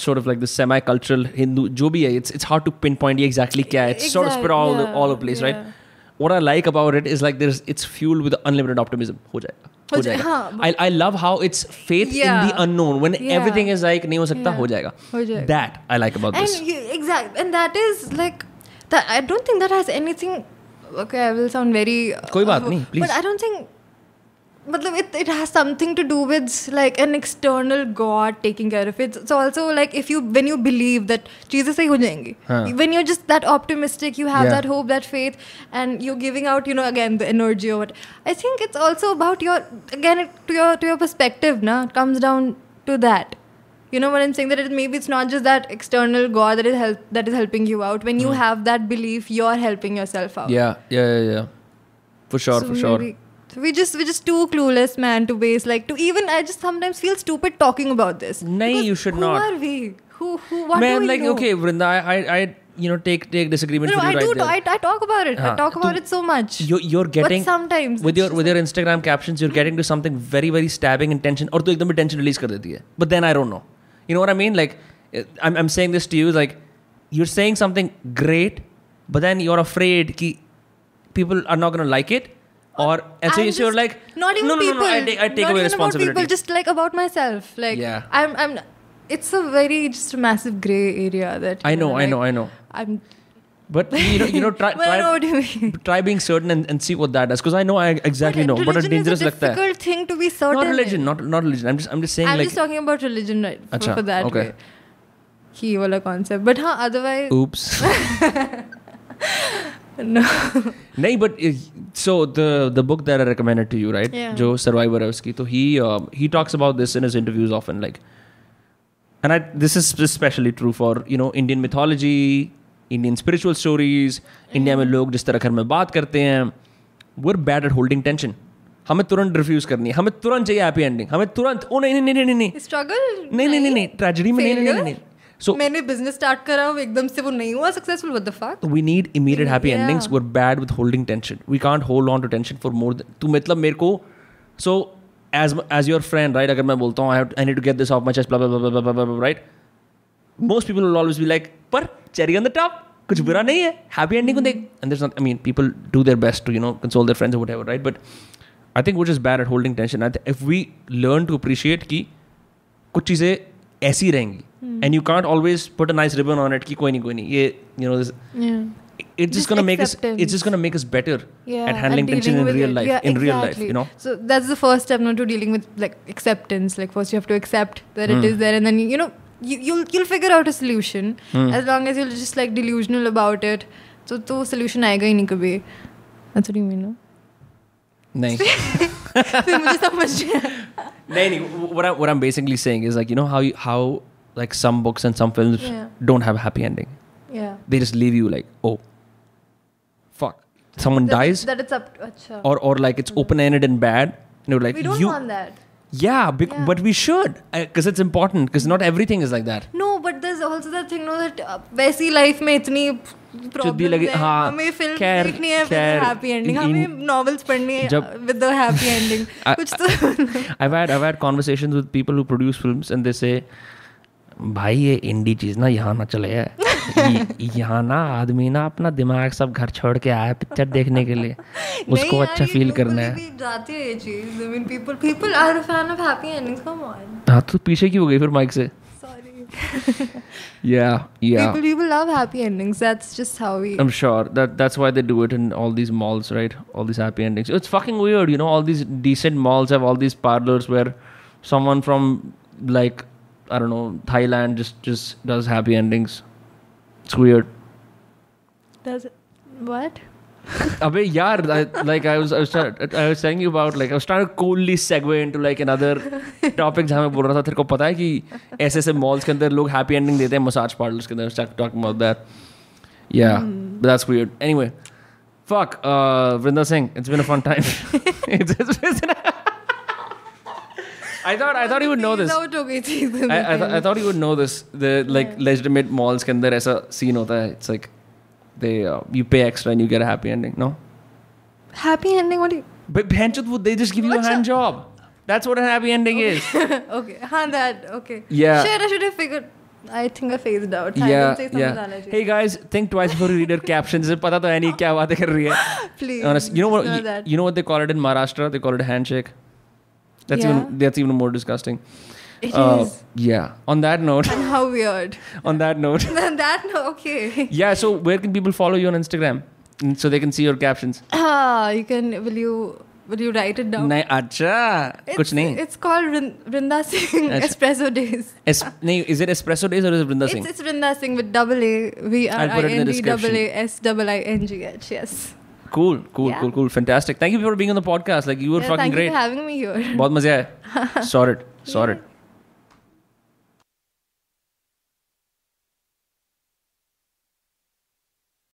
sort of like the semi-cultural Hindu जो भी है. It's it's hard to pinpoint ये exactly क्या है. It's sort of Exact- spread all yeah, all over the place, right? yeah. What I like about it is like there's it's fueled with unlimited optimism. हो जाएगा. हो हो जाए- जाएगा. हाँ, I I love how it's faith in Yeah. the unknown when Yeah. everything is like नहीं हो सकता Yeah. हो जाएगा. हो जाएगा. That I like about this. and you, exact and that is like that i don't think that has anything okay i will sound very uh, कोई बात नहीं, please. but i don't think matlab it, it has something to do with like an external god taking care of it it's also like if you when you believe that jesus सही हो जाएंगे हाँ. when you're just that optimistic you have Yeah. that hope that faith and you're giving out you know again the energy or what i think it's also about your again it- to your to your perspective na it comes down to that you know what i'm saying that it, maybe it's not just that external god that is help that is helping you out when you have that belief you're helping yourself out Hmm. Yeah, yeah, yeah, yeah. For sure, So for sure. maybe- so we just we're just too clueless man to base like to even i just sometimes feel stupid talking about this Nahi, Because you should who not. are we who who what Man, do we like know? okay, Vrinda, I, I, I you know, take take disagreement no, with I you right do there. I, I talk about it हाँ, I talk about तू- it so much You're, you're getting but sometimes with it's your just with your Instagram captions, you're getting to something very very stabbing intention, और तो एकदम tension release कर देती है. But then I don't know. You know what I mean? Like, eh, I'm I'm saying this to you like, you're saying something great, but then you're afraid कि people are not gonna like it, or and so you're like not even no, people. No, no, I, take, I take not away even responsibility. About people, just like about myself. Like yeah. I'm I'm it's a very just a massive grey area that I know, know I know, I know. I'm but you know, you know, try [laughs] well, try, try being certain and, and see what that does. Because I know I exactly but know. But a dangerous is a difficult like thing to be certain. Not religion, in. not not religion. I'm just I'm just saying. I'm like, just talking about religion right for, Achha, for that okay. way. Wala concept. But huh, otherwise. Oops. [laughs] [laughs] नहीं but so the the book that I recommended to you right जो survivor है उसकी तो he he talks about this in his interviews often like and I this is specially true for you know Indian mythology Indian spiritual stories India में लोग जिस तरह घर में बात करते हैं वो are bad at holding tension हमें तुरंत रिफ्यूज करनी है हमें तुरंत चाहिए हैप्पी एंडिंग हमें तुरंत ओ नहीं नहीं नहीं नहीं नहीं स्ट्रगल नहीं नहीं नहीं ट्रेजेडी में नहीं नहीं नहीं सो मैंने बिज़नेस स्टार्ट करा हूँ एकदम से वो नहीं हुआ successful what the fuck we need immediate happy endings we are bad with holding tension we can't hold on to tension for more than two मतलब मेरे को so as as your friend right अगर मैं बोलता हूँ I have I need to get this off my chest blah blah blah blah right most people will always be like पर cherry on the top कुछ बुरा नहीं है happy ending को देख. And there I mean people do their best to you know console their friends whatever right but I think which is bad at holding tension I think if we learn to appreciate कि कुछ चीज़ें ऐसी रहेंगी, and you can't always put a nice ribbon on it कि कोई नहीं कोई नहीं ये you know this, Yeah. it's just, Just gonna make us acceptance. it's just gonna make us better yeah, at handling and tension dealing in with real it. life Yeah, in real life exactly. you know So that's the first step, not to dealing with like acceptance. Like first you have to accept that it Hmm. is there, and then you know you, you'll you'll figure out a solution Hmm. as long as you're just like delusional about it. So तो solution आएगा ही नहीं कभी. That's what you mean, no? नहीं फिर [laughs] मुझे समझ नहीं आया. नहीं नहीं what I'm, what I'm basically saying is like you know how you, how like some books and some films Yeah. don't have a happy ending Yeah. they just leave you like oh fuck someone That- dies That it's up. अच्छा. or or like it's open ended and bad and you're like we don't you want that. yeah, bec- Yeah. but we should because it's important because not everything is like that No, but there's also that thing, no, that uh, वैसी life में इतनी problems लगे- हाँ, हमें film खैर- देखनी है खैर, हैप्पी एंडिंग हमें नॉवेल्स पढ़नी है विद द हैप्पी एंडिंग कुछ तो [laughs] I've had I've had conversations with people who produce films and they say भाई ये इंडी चीज़ ना यहाँ ना चले है। [laughs] यहाँ ना आदमी ना अपना दिमाग सब घर छोड़ के आया पिक्चर देखने के लिए। [laughs] उसको अच्छा फील करना है। जाती है ये चीज़। I mean people people are fan of happy endings come on हाँ तो पीछे क्यों हो गई फिर माइक से? [laughs] yeah yeah people people love happy endings that's just how we I'm sure that that's why they do it in all these malls, right? All these happy endings. It's fucking weird, you know. All these decent malls have all these parlors where someone from like I don't know Thailand just just does happy endings. It's weird. does it what [laughs] अबे यार like I was I was saying you about like I was coolly segue into another topic जहाँ मैं बोल रहा था तेरे को पता है कि ऐसे ऐसे मॉल्स के अंदर लोग हैप्पी एंडिंग देते हैं मसाज पार्लर्स के अंदर टॉकिंग अबाउट दैट या but they uh, you pay extra and you get a happy ending. No, happy ending what do you but Bhenchut, would they just give you a hand job? That's what a happy ending is. okay [laughs] हाँ that okay Yeah. shit I should have figured I think I phased out I yeah, didn't say समझ आना yeah. चाहिए Hey guys, think twice before you read your [laughs] captions. इसे पता तो है नहीं क्या बातें कर रही है. please Honest, you know what? know You, that. you know what they call it in Maharashtra? They call it a handshake. That's Yeah. even that's even more disgusting. It Uh, is. Yeah. On that note, and how weird [laughs] on that note, [laughs] that no okay yeah. So where can people follow you on Instagram Mm, so they can see your captions? ah you can will you will you write it down नहीं अच्छा It's- कुछ नहीं It's called Vrin- Vrinda Singh अच्छा। Espresso Days. Es- नहीं is it espresso days or is it Vrinda Singh It's, it's Vrinda Singh with double A V R I'll put I it in the N D double A description. S double I N G H. Yes. cool cool Yeah. cool cool fantastic thank you for being on the podcast like you were Yeah, fucking thank great you for having me here. बहुत मजा आया [laughs] sorted sorted